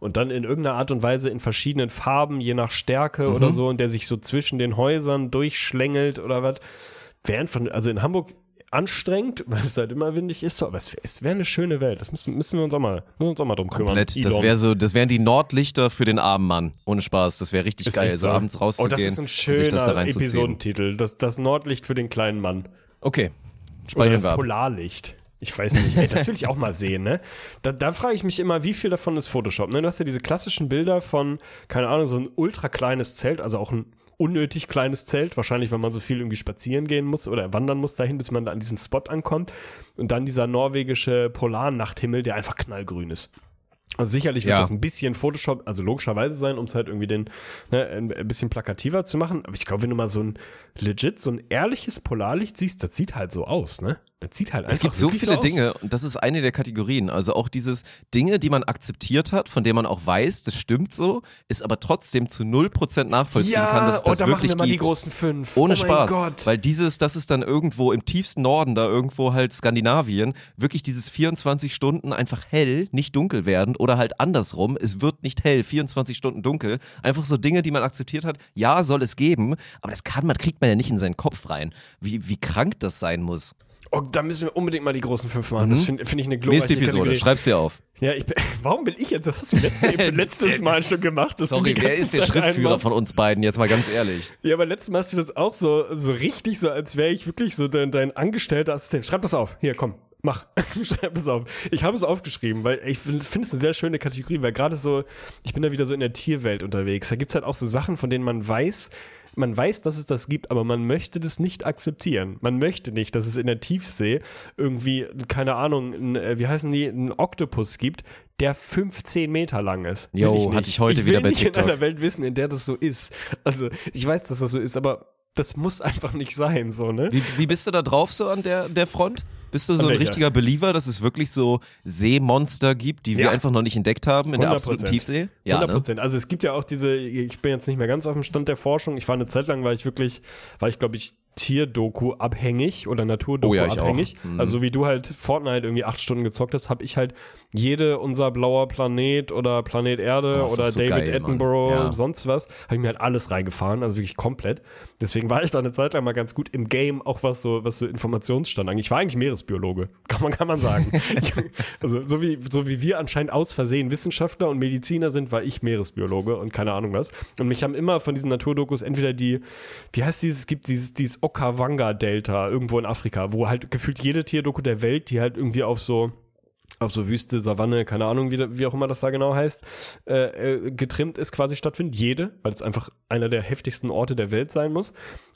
Und dann in irgendeiner Art und Weise in verschiedenen Farben, je nach Stärke oder Mhm. so, und der sich so zwischen den Häusern durchschlängelt oder was. Wäre einfach, also in Hamburg anstrengend, weil es halt immer windig ist, aber es, wär- wäre eine schöne Welt. Das müssen, müssen wir uns auch mal, müssen uns auch mal drum kümmern. Komplett. Das Elon. wäre so, das wären die Nordlichter für den armen Mann. Ohne Spaß. Das wäre richtig Ist geil, so abends rauszugehen Oh, das ist ein das da schöner reinzuziehen. Episodentitel. Das, das Nordlicht für den kleinen Mann. Okay. Oder Speichern das wir ab. Polarlicht. Ich weiß nicht. Ey, das will ich auch mal sehen, ne? Da, da frage ich mich immer, wie viel davon ist Photoshop? Ne? Du hast ja diese klassischen Bilder von, keine Ahnung, so ein ultra kleines Zelt, also auch ein unnötig kleines Zelt, wahrscheinlich, wenn man so viel irgendwie spazieren gehen muss oder wandern muss dahin, bis man da an diesen Spot ankommt. Und dann dieser norwegische Polarnachthimmel, der einfach knallgrün ist. Also sicherlich wird Ja. das ein bisschen Photoshop, also logischerweise sein, um es halt irgendwie den, ne, ein ein bisschen plakativer zu machen. Aber ich glaube, wenn du mal so ein legit, so ein ehrliches Polarlicht siehst, das sieht halt so aus, ne? Das sieht halt einfach Es gibt so wirklich viele aus. Dinge und das ist eine der Kategorien. Also auch dieses Dinge, die man akzeptiert hat, von denen man auch weiß, das stimmt so, ist aber trotzdem zu 0% nachvollziehen ja, kann, dass oh, das da machen wirklich wir mal die gibt. großen fünf. Ohne oh Spaß. Gott. Weil dieses, das ist dann irgendwo im tiefsten Norden, da irgendwo halt Skandinavien, wirklich dieses 24 Stunden einfach hell, nicht dunkel werden oder halt andersrum, es wird nicht hell, 24 Stunden dunkel. Einfach so Dinge, die man akzeptiert hat, ja, soll es geben, aber das kann man, kriegt man ja nicht in seinen Kopf rein. Wie, wie krank das sein muss. Oh, da müssen wir unbedingt mal die großen fünf machen. Das finde find ich eine glorreiche Nächste Episode, Kategorie. schreib's dir auf. Ja, ich bin, warum bin ich jetzt? Das hast du letzte, letztes Mal schon gemacht. Dass Sorry, wer ist der Zeit Schriftführer einmachst. von uns beiden? Jetzt mal ganz ehrlich. Ja, aber letztes Mal hast du das auch so, so richtig so, als wäre ich wirklich so dein, dein angestellter Assistent. Schreib das auf. Hier, komm. Mach, schreib es auf. Ich habe es aufgeschrieben, weil ich finde es eine sehr schöne Kategorie, weil gerade so, ich bin da wieder so in der Tierwelt unterwegs. Da gibt's halt auch so Sachen, von denen man weiß, man weiß, dass es das gibt, aber man möchte das nicht akzeptieren. Man möchte nicht, dass es in der Tiefsee irgendwie, keine Ahnung, ein, äh, wie heißen die, einen Oktopus gibt, der 15 Meter lang ist. Will Jo, ich hatte nicht. ich heute ich will wieder bei nicht TikTok. in einer Welt wissen, in der das so ist. Also, ich weiß, dass das so ist, aber das muss einfach nicht sein, so, ne? Wie, wie bist du da drauf so an der, der Front? Bist du so An ein welcher? richtiger Believer, dass es wirklich so Seemonster gibt, die wir Ja. einfach noch nicht entdeckt haben in der 100%. absoluten Tiefsee? Ja, 100 ne? Prozent. Also es gibt ja auch diese, ich bin jetzt nicht mehr ganz auf dem Stand der Forschung. Ich war eine Zeit lang, war ich wirklich, war ich glaube ich Tierdoku abhängig oder Naturdoku Oh ja, ich abhängig. auch. Mhm. Also wie du halt Fortnite irgendwie acht Stunden gezockt hast, habe ich halt jede unser blauer Planet oder Planet Erde Oh, oder so David geil. Attenborough, Ja. sonst was, habe ich mir halt alles reingefahren, also wirklich komplett. Deswegen war ich da eine Zeit lang mal ganz gut im Game, auch was so, was so Informationsstand angeht. Ich war eigentlich Meeresbiologe, kann man, kann man sagen. ich, also so wie, so wie wir anscheinend aus Versehen Wissenschaftler und Mediziner sind, war ich Meeresbiologe und keine Ahnung was. Und mich haben immer von diesen Naturdokus entweder die, wie heißt dieses, es gibt dieses, dieses Okawanga-Delta irgendwo in Afrika, wo halt gefühlt jede Tierdoku der Welt, die halt irgendwie auf so auf so Wüste, Savanne, keine Ahnung, wie, wie auch immer das da genau heißt, äh, äh, getrimmt ist, quasi stattfindet. Jede, weil es einfach einer der heftigsten Orte der Welt sein muss.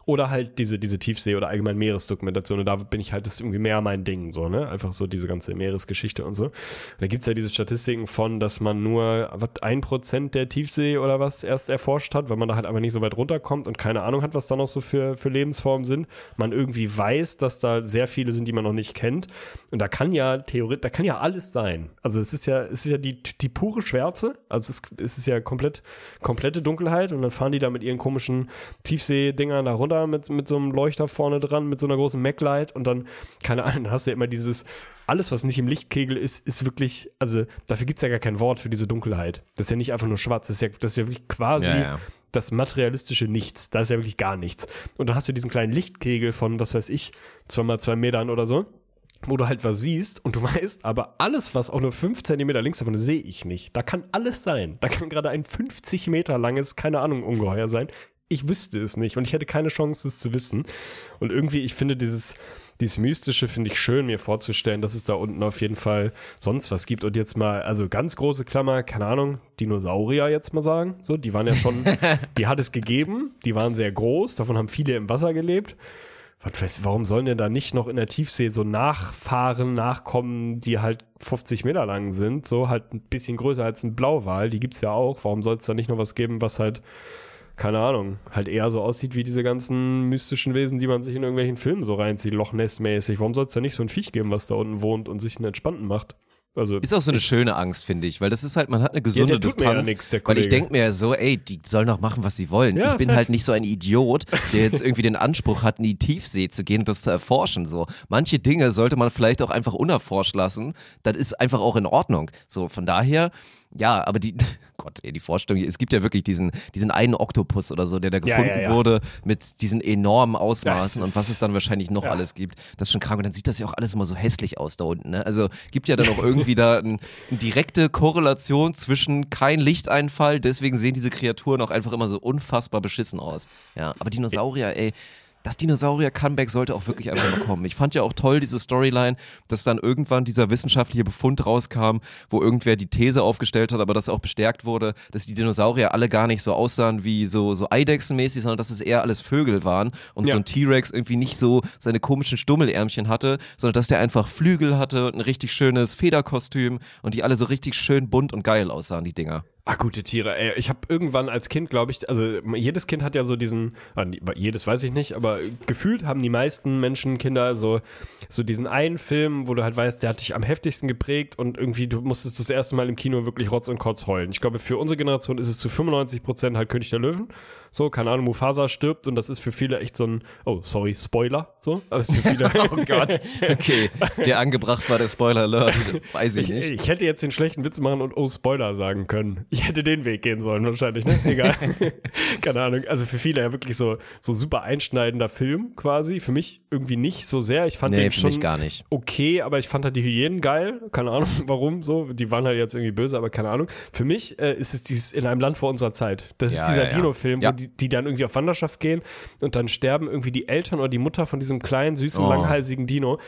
Oder halt diese, diese Tiefsee- oder allgemein Meeresdokumentation. Und da bin ich halt, das ist irgendwie mehr mein Ding, so, ne? Einfach so diese ganze Meeresgeschichte und so. Und da gibt's ja diese Statistiken von, dass man nur, ein Prozent der Tiefsee oder was erst erforscht hat, weil man da halt einfach nicht so weit runterkommt und keine Ahnung hat, was da noch so für, für Lebensformen sind. Man irgendwie weiß, dass da sehr viele sind, die man noch nicht kennt. Und da kann ja theoretisch, da kann ja alles sein. Also es ist ja, es ist ja die, die pure Schwärze. Also es ist, es ist ja komplett, komplette Dunkelheit und dann fahren die da mit ihren komischen Tiefsee-Dingern da runter mit, mit so einem Leuchter vorne dran, mit so einer großen Mac-Light und dann, keine Ahnung, dann hast du ja immer dieses, alles, was nicht im Lichtkegel ist, ist wirklich, also dafür gibt's ja gar kein Wort für diese Dunkelheit. Das ist ja nicht einfach nur schwarz, das ist ja, das ist ja wirklich quasi Ja, ja. das materialistische Nichts. Da ist ja wirklich gar nichts. Und dann hast du diesen kleinen Lichtkegel von, was weiß ich, zwei mal zwei Metern oder so, wo du halt was siehst und du weißt, aber alles, was auch nur fünf Zentimeter links davon ist, sehe ich nicht. Da kann alles sein. Da kann gerade ein 50 Meter langes, keine Ahnung, Ungeheuer sein. Ich wüsste es nicht und ich hätte keine Chance, es zu wissen. Und irgendwie, ich finde dieses, dieses Mystische finde ich schön, mir vorzustellen, dass es da unten auf jeden Fall sonst was gibt. Und jetzt mal, also ganz große Klammer, keine Ahnung, Dinosaurier jetzt mal sagen. So, die waren ja schon, die hat es gegeben, die waren sehr groß, davon haben viele im Wasser gelebt. Was weiß, warum sollen denn da nicht noch in der Tiefsee so Nachfahren, Nachkommen, die halt 50 Meter lang sind, so halt ein bisschen größer als ein Blauwal, die gibt's ja auch. Warum soll es da nicht noch was geben, was halt, keine Ahnung, halt eher so aussieht wie diese ganzen mystischen Wesen, die man sich in irgendwelchen Filmen so reinzieht, Loch Ness-mäßig. Warum soll es da nicht so ein Viech geben, was da unten wohnt und sich einen entspannten macht? Also, Ist auch so eine schöne Angst, finde ich, weil das ist halt, man hat eine gesunde ja Distanz. nix, der weil ich denke mir ja so, ey, die sollen doch machen, was sie wollen. Ja, ich bin halt nicht so ein Idiot, der jetzt irgendwie den Anspruch hat, in die Tiefsee zu gehen und das zu erforschen. So, manche Dinge sollte man vielleicht auch einfach unerforscht lassen. Das ist einfach auch in Ordnung. So, von daher. Ja, aber die, Gott, ey, die Vorstellung, es gibt ja wirklich diesen, diesen einen Oktopus oder so, der da gefunden ja, ja. wurde mit diesen enormen Ausmaßen Das und was ist- es dann wahrscheinlich noch alles gibt. Das ist schon krank und dann sieht das ja auch alles immer so hässlich aus da unten. Ne? Also gibt ja dann auch irgendwie da ein, eine direkte Korrelation zwischen kein Lichteinfall, deswegen sehen diese Kreaturen auch einfach immer so unfassbar beschissen aus. Ja, aber Dinosaurier, ey, das Dinosaurier-Comeback sollte auch wirklich einfach mal kommen. Ich fand ja auch toll diese Storyline, dass dann irgendwann dieser wissenschaftliche Befund rauskam, wo irgendwer die These aufgestellt hat, aber das auch bestärkt wurde, dass die Dinosaurier alle gar nicht so aussahen wie so, so Eidechsenmäßig, sondern dass es eher alles Vögel waren und Ja. so ein T-Rex irgendwie nicht so seine komischen Stummelärmchen hatte, sondern dass der einfach Flügel hatte und ein richtig schönes Federkostüm und die alle so richtig schön bunt und geil aussahen, die Dinger. Ah, gute Tiere. Ey, ich habe irgendwann als Kind, glaube ich, also jedes Kind hat ja so diesen, ah, jedes weiß ich nicht, aber gefühlt haben die meisten Menschen, Kinder so, so diesen einen Film, wo du halt weißt, der hat dich am heftigsten geprägt und irgendwie du musstest das erste Mal im Kino wirklich Rotz und Kotz heulen. Ich glaube, für unsere Generation ist es zu 95 Prozent halt König der Löwen. So, keine Ahnung, Mufasa stirbt und das ist für viele echt so ein, oh, sorry, Spoiler, so. Aber es ist für viele, Oh Gott, okay, der angebracht war der Spoiler Alert, weiß ich Ich, nicht. ich hätte jetzt den schlechten Witz machen und oh Spoiler sagen können. Ich hätte den Weg gehen sollen wahrscheinlich, ne? Egal. Keine Ahnung. Also für viele ja wirklich so, so super einschneidender Film quasi. Für mich irgendwie nicht so sehr. Ich fand Nee, den schon mich gar nicht. okay, aber ich fand halt die Hyänen geil. Keine Ahnung warum so. Die waren halt jetzt irgendwie böse, aber keine Ahnung. Für mich äh, ist es dieses in einem Land vor unserer Zeit. Das Ja, ist dieser ja. Dino-Film, Ja. wo die, die dann irgendwie auf Wanderschaft gehen und dann sterben irgendwie die Eltern oder die Mutter von diesem kleinen, süßen, Oh. langhalsigen Dino.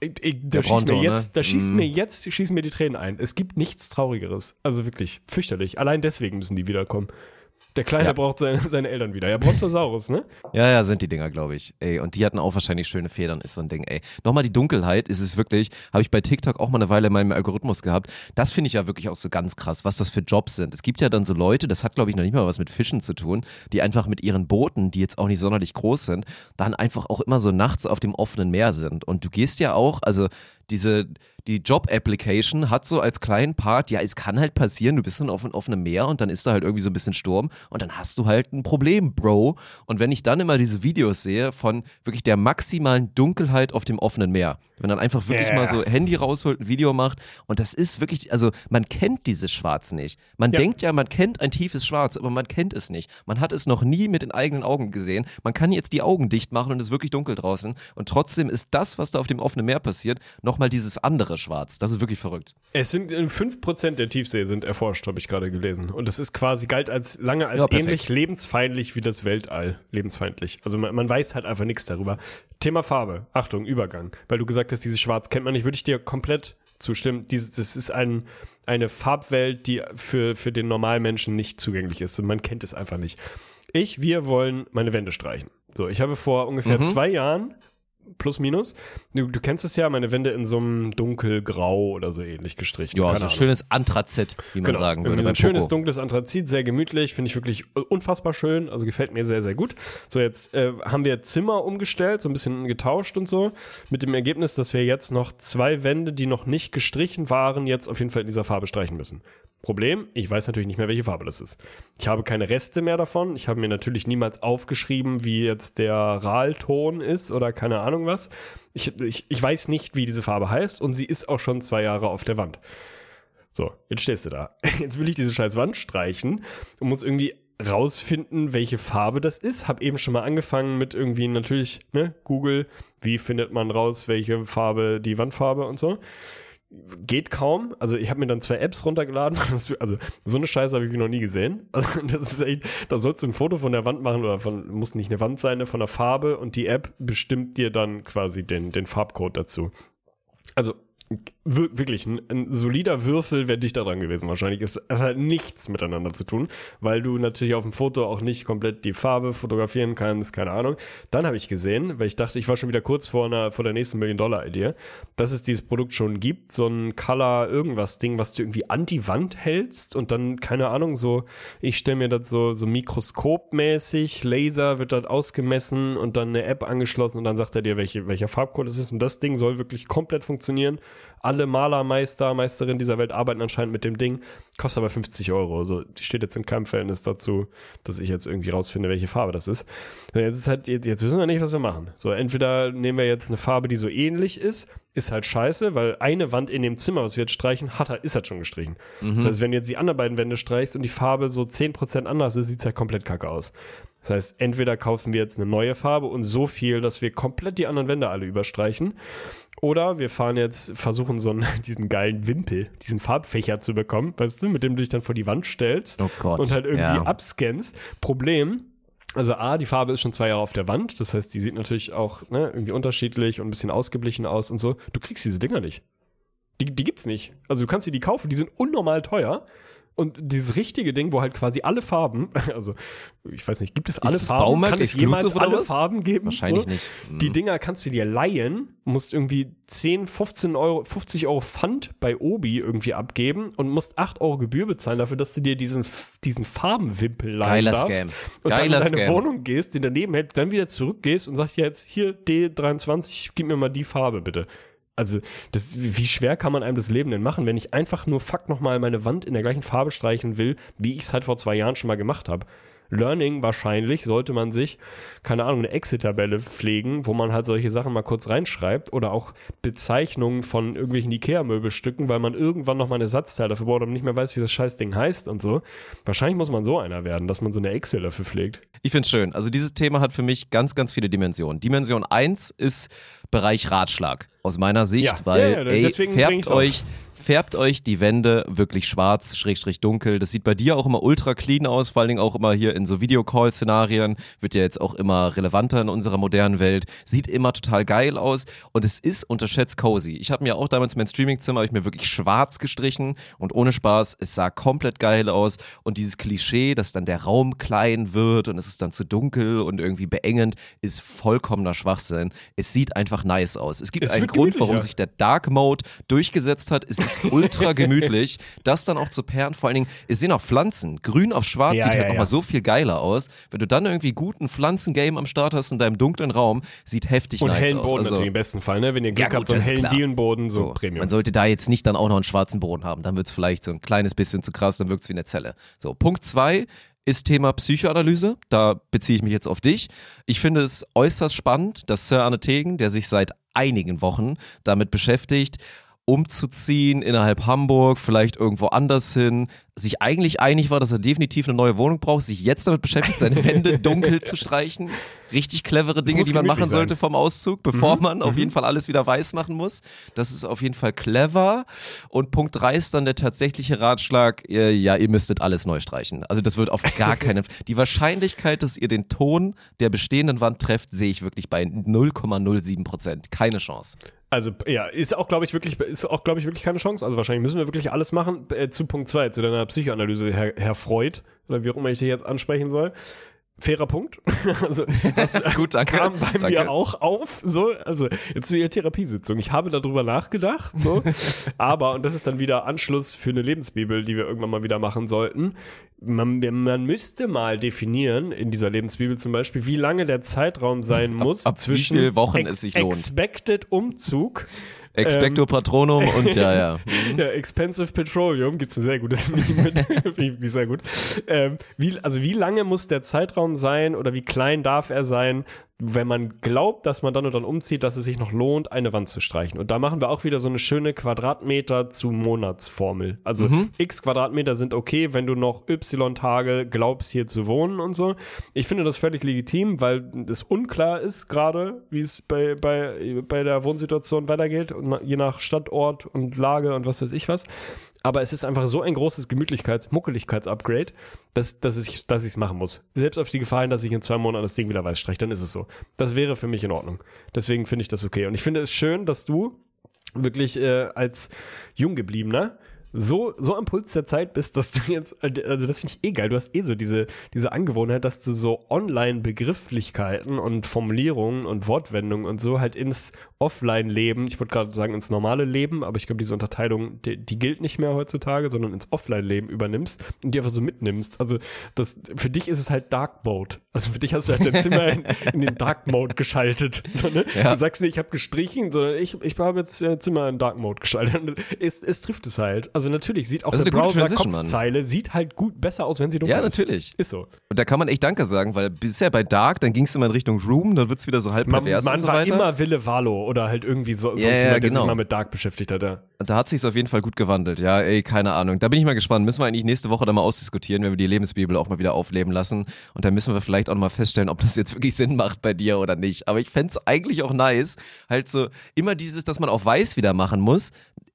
Ich, ich, da schießt mir Bronto, jetzt, ne? da schießt Mhm. mir jetzt, schießen mir die Tränen ein. Es gibt nichts Traurigeres. Also wirklich, fürchterlich. Allein deswegen müssen die wiederkommen. Der Kleine Ja. braucht seine, seine Eltern wieder. Ja, Brontosaurus, ne? Ja, ja, sind die Dinger, glaube ich. Ey, und die hatten auch wahrscheinlich schöne Federn, ist so ein Ding, ey. Nochmal die Dunkelheit ist es wirklich, habe ich bei TikTok auch mal eine Weile in meinem Algorithmus gehabt. Das finde ich ja wirklich auch so ganz krass, was das für Jobs sind. Es gibt ja dann so Leute, das hat, glaube ich, noch nicht mal was mit Fischen zu tun, die einfach mit ihren Booten, die jetzt auch nicht sonderlich groß sind, dann einfach auch immer so nachts auf dem offenen Meer sind. Und du gehst ja auch, also diese, die Job-Application hat so als kleinen Part, ja, es kann halt passieren, du bist dann auf, einem Meer und dann ist da halt irgendwie so ein bisschen Sturm und dann hast du halt ein Problem, Bro. Und wenn ich dann immer diese Videos sehe von wirklich der maximalen Dunkelheit auf dem offenen Meer, wenn dann einfach wirklich Ja. mal so Handy rausholt, ein Video macht und das ist wirklich, also man kennt dieses Schwarz nicht. Man Ja. denkt ja, man kennt ein tiefes Schwarz, aber man kennt es nicht. Man hat es noch nie mit den eigenen Augen gesehen. Man kann jetzt die Augen dicht machen und es ist wirklich dunkel draußen und trotzdem ist das, was da auf dem offenen Meer passiert, nochmal dieses andere Schwarz. Das ist wirklich verrückt. Es sind äh, 5% der Tiefsee sind erforscht, habe ich gerade gelesen. Und das ist quasi, galt als lange als Ja, ähnlich lebensfeindlich wie das Weltall. Lebensfeindlich. Also man, man weiß halt einfach nichts darüber. Thema Farbe. Achtung, Übergang. Weil du gesagt hast, dieses Schwarz kennt man nicht, würde ich dir komplett zustimmen. Dieses, das ist ein, eine Farbwelt, die für, für den normalen Menschen nicht zugänglich ist. Man kennt es einfach nicht. Ich, wir wollen meine Wände streichen. So, ich habe vor ungefähr Mhm. zwei Jahren plus minus. Du, du kennst es ja, meine Wände in so einem dunkelgrau oder so ähnlich gestrichen. Ja, so Ahnung. schönes Anthrazit, wie man Genau, sagen würde. ein schönes dunkles Anthrazit, sehr gemütlich, finde ich wirklich unfassbar schön, also gefällt mir sehr, sehr gut. So, jetzt äh, haben wir Zimmer umgestellt, so ein bisschen getauscht und so, mit dem Ergebnis, dass wir jetzt noch zwei Wände, die noch nicht gestrichen waren, jetzt auf jeden Fall in dieser Farbe streichen müssen. Problem, ich weiß natürlich nicht mehr, welche Farbe das ist. Ich habe keine Reste mehr davon. Ich habe mir natürlich niemals aufgeschrieben, wie jetzt der Ralton ist oder keine Ahnung was. Ich, ich, ich weiß nicht, wie diese Farbe heißt und sie ist auch schon zwei Jahre auf der Wand. So, jetzt stehst du da. Jetzt will ich diese scheiß Wand streichen und muss irgendwie rausfinden, welche Farbe das ist. Hab eben schon mal angefangen mit irgendwie natürlich, ne, Google, wie findet man raus, welche Farbe die Wandfarbe und so. Geht kaum. Also ich habe mir dann zwei Apps runtergeladen. Also so eine Scheiße habe ich noch nie gesehen. Also das ist echt, da sollst du ein Foto von der Wand machen oder von, muss nicht eine Wand sein, ne, von der Farbe und die App bestimmt dir dann quasi den, den Farbcode dazu. Also wir- wirklich ein, ein solider Würfel wäre dichter dran gewesen wahrscheinlich. Es hat halt nichts miteinander zu tun, weil du natürlich auf dem Foto auch nicht komplett die Farbe fotografieren kannst, keine Ahnung. Dann habe ich gesehen, weil ich dachte, ich war schon wieder kurz vor einer vor der nächsten Million-Dollar-Idee, dass es dieses Produkt schon gibt, so ein Color irgendwas Ding, was du irgendwie an die Wand hältst und dann keine Ahnung, so ich stelle mir das so so mikroskopmäßig, Laser wird dort ausgemessen und dann eine App angeschlossen und dann sagt er dir, welche welcher Farbcode es ist und das Ding soll wirklich komplett funktionieren. Alle Malermeister, Meisterinnen dieser Welt arbeiten anscheinend mit dem Ding. Kostet aber 50 Euro. So, die steht jetzt in keinem Verhältnis dazu, dass ich jetzt irgendwie rausfinde, welche Farbe das ist. So, Jetzt ist halt, jetzt, jetzt wissen wir nicht, was wir machen. So, entweder nehmen wir jetzt eine Farbe, die so ähnlich ist, ist halt scheiße, weil eine Wand in dem Zimmer, was wir jetzt streichen, hat halt, ist halt schon gestrichen. Das heißt, wenn du jetzt die anderen beiden Wände streichst und die Farbe so 10% anders ist, sieht's halt komplett kacke aus. Das heißt, entweder kaufen wir jetzt eine neue Farbe und so viel, dass wir komplett die anderen Wände alle überstreichen. Oder wir fahren jetzt, versuchen so einen, diesen geilen Wimpel, diesen Farbfächer zu bekommen, weißt du, mit dem du dich dann vor die Wand stellst Oh Gott, und halt irgendwie ja. abscannst. Problem, Also A, die Farbe ist schon zwei Jahre auf der Wand, das heißt, die sieht natürlich auch ne, irgendwie unterschiedlich und ein bisschen ausgeblichen aus und so. Du kriegst diese Dinger nicht. Die, die gibt's nicht. Also du kannst dir die kaufen, die sind unnormal teuer. Und dieses richtige Ding, wo halt quasi alle Farben, also ich weiß nicht, gibt es alle Farben? Baumarkt Kann es jemals alle was? Farben geben? Wahrscheinlich so? nicht. Mhm. Die Dinger kannst du dir leihen, musst irgendwie 10, 15 Euro, 50 Euro Pfand bei Obi irgendwie abgeben und musst 8 Euro Gebühr bezahlen dafür, dass du dir diesen, diesen Farbenwimpel leihen Geiler darfst. Scam. Und Geiler dann in deine Scam. Wohnung gehst, den daneben hält, dann wieder zurückgehst und sagst jetzt, hier D23, gib mir mal die Farbe bitte. Also, das, wie schwer kann man einem das Leben denn machen, wenn ich einfach nur fuck nochmal meine Wand in der gleichen Farbe streichen will, wie ich es halt vor zwei Jahren schon mal gemacht habe? Learning wahrscheinlich sollte man sich, keine Ahnung, eine Exit-Tabelle pflegen, wo man halt solche Sachen mal kurz reinschreibt oder auch Bezeichnungen von irgendwelchen Ikea-Möbelstücken, weil man irgendwann nochmal ein Ersatzteil dafür braucht und nicht mehr weiß, wie das Scheißding heißt und so. Wahrscheinlich muss man so einer werden, dass man so eine Excel dafür pflegt. Ich finde schön. Also dieses Thema hat für mich ganz, ganz viele Dimensionen. Dimension 1 ist Bereich Ratschlag aus meiner Sicht, Ja, weil ja, ja, ey, färbt ich's auf. Färbt euch die Wände wirklich schwarz, schrägstrich dunkel. Das sieht bei dir auch immer ultra clean aus, vor allen Dingen auch immer hier in so Videocall-Szenarien, wird ja jetzt auch immer relevanter in unserer modernen Welt. Sieht immer total geil aus und es ist unterschätzt cozy. Ich habe mir auch damals mein Streamingzimmer, habe ich mir wirklich schwarz gestrichen und ohne Spaß, es sah komplett geil aus und dieses Klischee, dass dann der Raum klein wird und es ist dann zu dunkel und irgendwie beengend, ist vollkommener Schwachsinn. Es sieht einfach nice aus. Es gibt Es einen Grund, warum sich der Dark Mode durchgesetzt hat. Es ist ultra gemütlich. Das dann auch zu pairen, vor allen Dingen, es sehen auch Pflanzen. Grün auf schwarz Ja, sieht ja, halt nochmal so viel geiler aus. Wenn du dann irgendwie guten Pflanzengame am Start hast in deinem dunklen Raum, sieht heftig Und nice hellen aus. Boden Also- natürlich im besten Fall, ne? Wenn ihr Glück Ja, gut, habt, so einen ist hellen. Dielenboden, so, So, Premium. Man sollte da jetzt nicht dann auch noch einen schwarzen Boden haben. Dann wird es vielleicht so ein kleines bisschen zu krass, dann wirkt es wie eine Zelle. So, Punkt zwei ist Thema Psychoanalyse. Da beziehe ich mich jetzt auf dich. Ich finde es äußerst spannend, dass Sir Arne Tegen, der sich seit einigen Wochen damit beschäftigt, umzuziehen innerhalb Hamburg, vielleicht irgendwo anders hin, sich eigentlich einig war, dass er definitiv eine neue Wohnung braucht, sich jetzt damit beschäftigt, seine Wände dunkel zu streichen. Richtig clevere Dinge, die man machen sein. sollte vom Auszug, bevor man auf jeden Fall alles wieder weiß machen muss. Das ist auf jeden Fall clever. Und Punkt drei ist dann der tatsächliche Ratschlag, äh, ja, ihr müsstet alles neu streichen. Also das wird auf gar keinen Die Wahrscheinlichkeit, dass ihr den Ton der bestehenden Wand trefft, sehe ich wirklich bei 0,07 Prozent. Keine Chance. Also ja, ist auch, glaube ich, wirklich, ist auch, glaube ich, wirklich keine Chance. Also wahrscheinlich müssen wir wirklich alles machen. Äh, zu Punkt 2, zu deiner Psychoanalyse, Herr, Herr Freud, oder wie auch immer ich dich jetzt ansprechen soll. Fairer Punkt. also das Gut, danke. kam bei Danke. mir auch auf. So, also jetzt zu Ihrer Therapiesitzung. Ich habe darüber nachgedacht. So, aber und das ist dann wieder Anschluss für eine Lebensbibel, die wir irgendwann mal wieder machen sollten. Man, man müsste mal definieren in dieser Lebensbibel zum Beispiel, wie lange der Zeitraum sein muss ab wie zwischen Wochen es sich lohnt. Expected Umzug Expecto Patronum und ja, ja. ja, Expensive Petroleum gibt's ein sehr gutes Meme mit. Sehr gut. Ähm, wie, also wie lange muss der Zeitraum sein oder wie klein darf er sein, wenn man glaubt, dass man dann und dann umzieht, dass es sich noch lohnt, eine Wand zu streichen. Und da machen wir auch wieder so eine schöne Quadratmeter zu Monatsformel. Also x Quadratmeter sind okay, wenn du noch y Tage glaubst, hier zu wohnen und so. Ich finde das völlig legitim, weil es unklar ist gerade, wie es bei, bei, bei der Wohnsituation weitergeht, und je nach Standort und Lage und was weiß ich was. Aber es ist einfach so ein großes Gemütlichkeits-, Muckeligkeits-Upgrade, dass, dass ich dass ich es machen muss. Selbst auf die Gefahr hin, dass ich in zwei Monaten das Ding wieder weiß streiche, dann ist es so. Das wäre für mich in Ordnung. Deswegen finde ich das okay. Und ich finde es schön, dass du wirklich äh, als Junggebliebener so, so am Puls der Zeit bist, dass du jetzt, also das finde ich eh geil, du hast eh so diese, diese Angewohnheit, dass du so Online-Begrifflichkeiten und Formulierungen und Wortwendungen und so halt ins Offline-Leben, ich wollte gerade sagen ins normale Leben, aber ich glaube, diese Unterteilung, die, die gilt nicht mehr heutzutage, sondern ins Offline-Leben übernimmst und die einfach so mitnimmst. Also das, für dich ist es halt Dark Mode. Also für dich hast du halt dein Zimmer in, in den Dark Mode geschaltet. So, ne? Ja. Du sagst nicht, ich habe gestrichen, sondern ich, ich habe jetzt äh, Zimmer in Dark Mode geschaltet. Es, es trifft es halt. Also natürlich sieht auch Das ist der eine Transition, Browser-Kopfzeile sieht halt gut besser aus, wenn sie dunkel Ja, ist. natürlich. Ist so. Und da kann man echt Danke sagen, weil bisher bei Dark, dann ging es immer in Richtung Room, dann wird es wieder so halb Man, pervers man und so war weiter. immer Wille Valo oder halt irgendwie so, sonst Ja, ja, jemand, der genau. sich mal mit Dark beschäftigt hat. Ja. Da hat sich's auf jeden Fall gut gewandelt. Ja, ey, keine Ahnung. Da bin ich mal gespannt. Müssen wir eigentlich nächste Woche dann mal ausdiskutieren, wenn wir die Lebensbibel auch mal wieder aufleben lassen. Und dann müssen wir vielleicht auch mal feststellen, ob das jetzt wirklich Sinn macht bei dir oder nicht. Aber ich fänd's eigentlich auch nice, halt so immer dieses, dass man auch weiß wieder machen muss.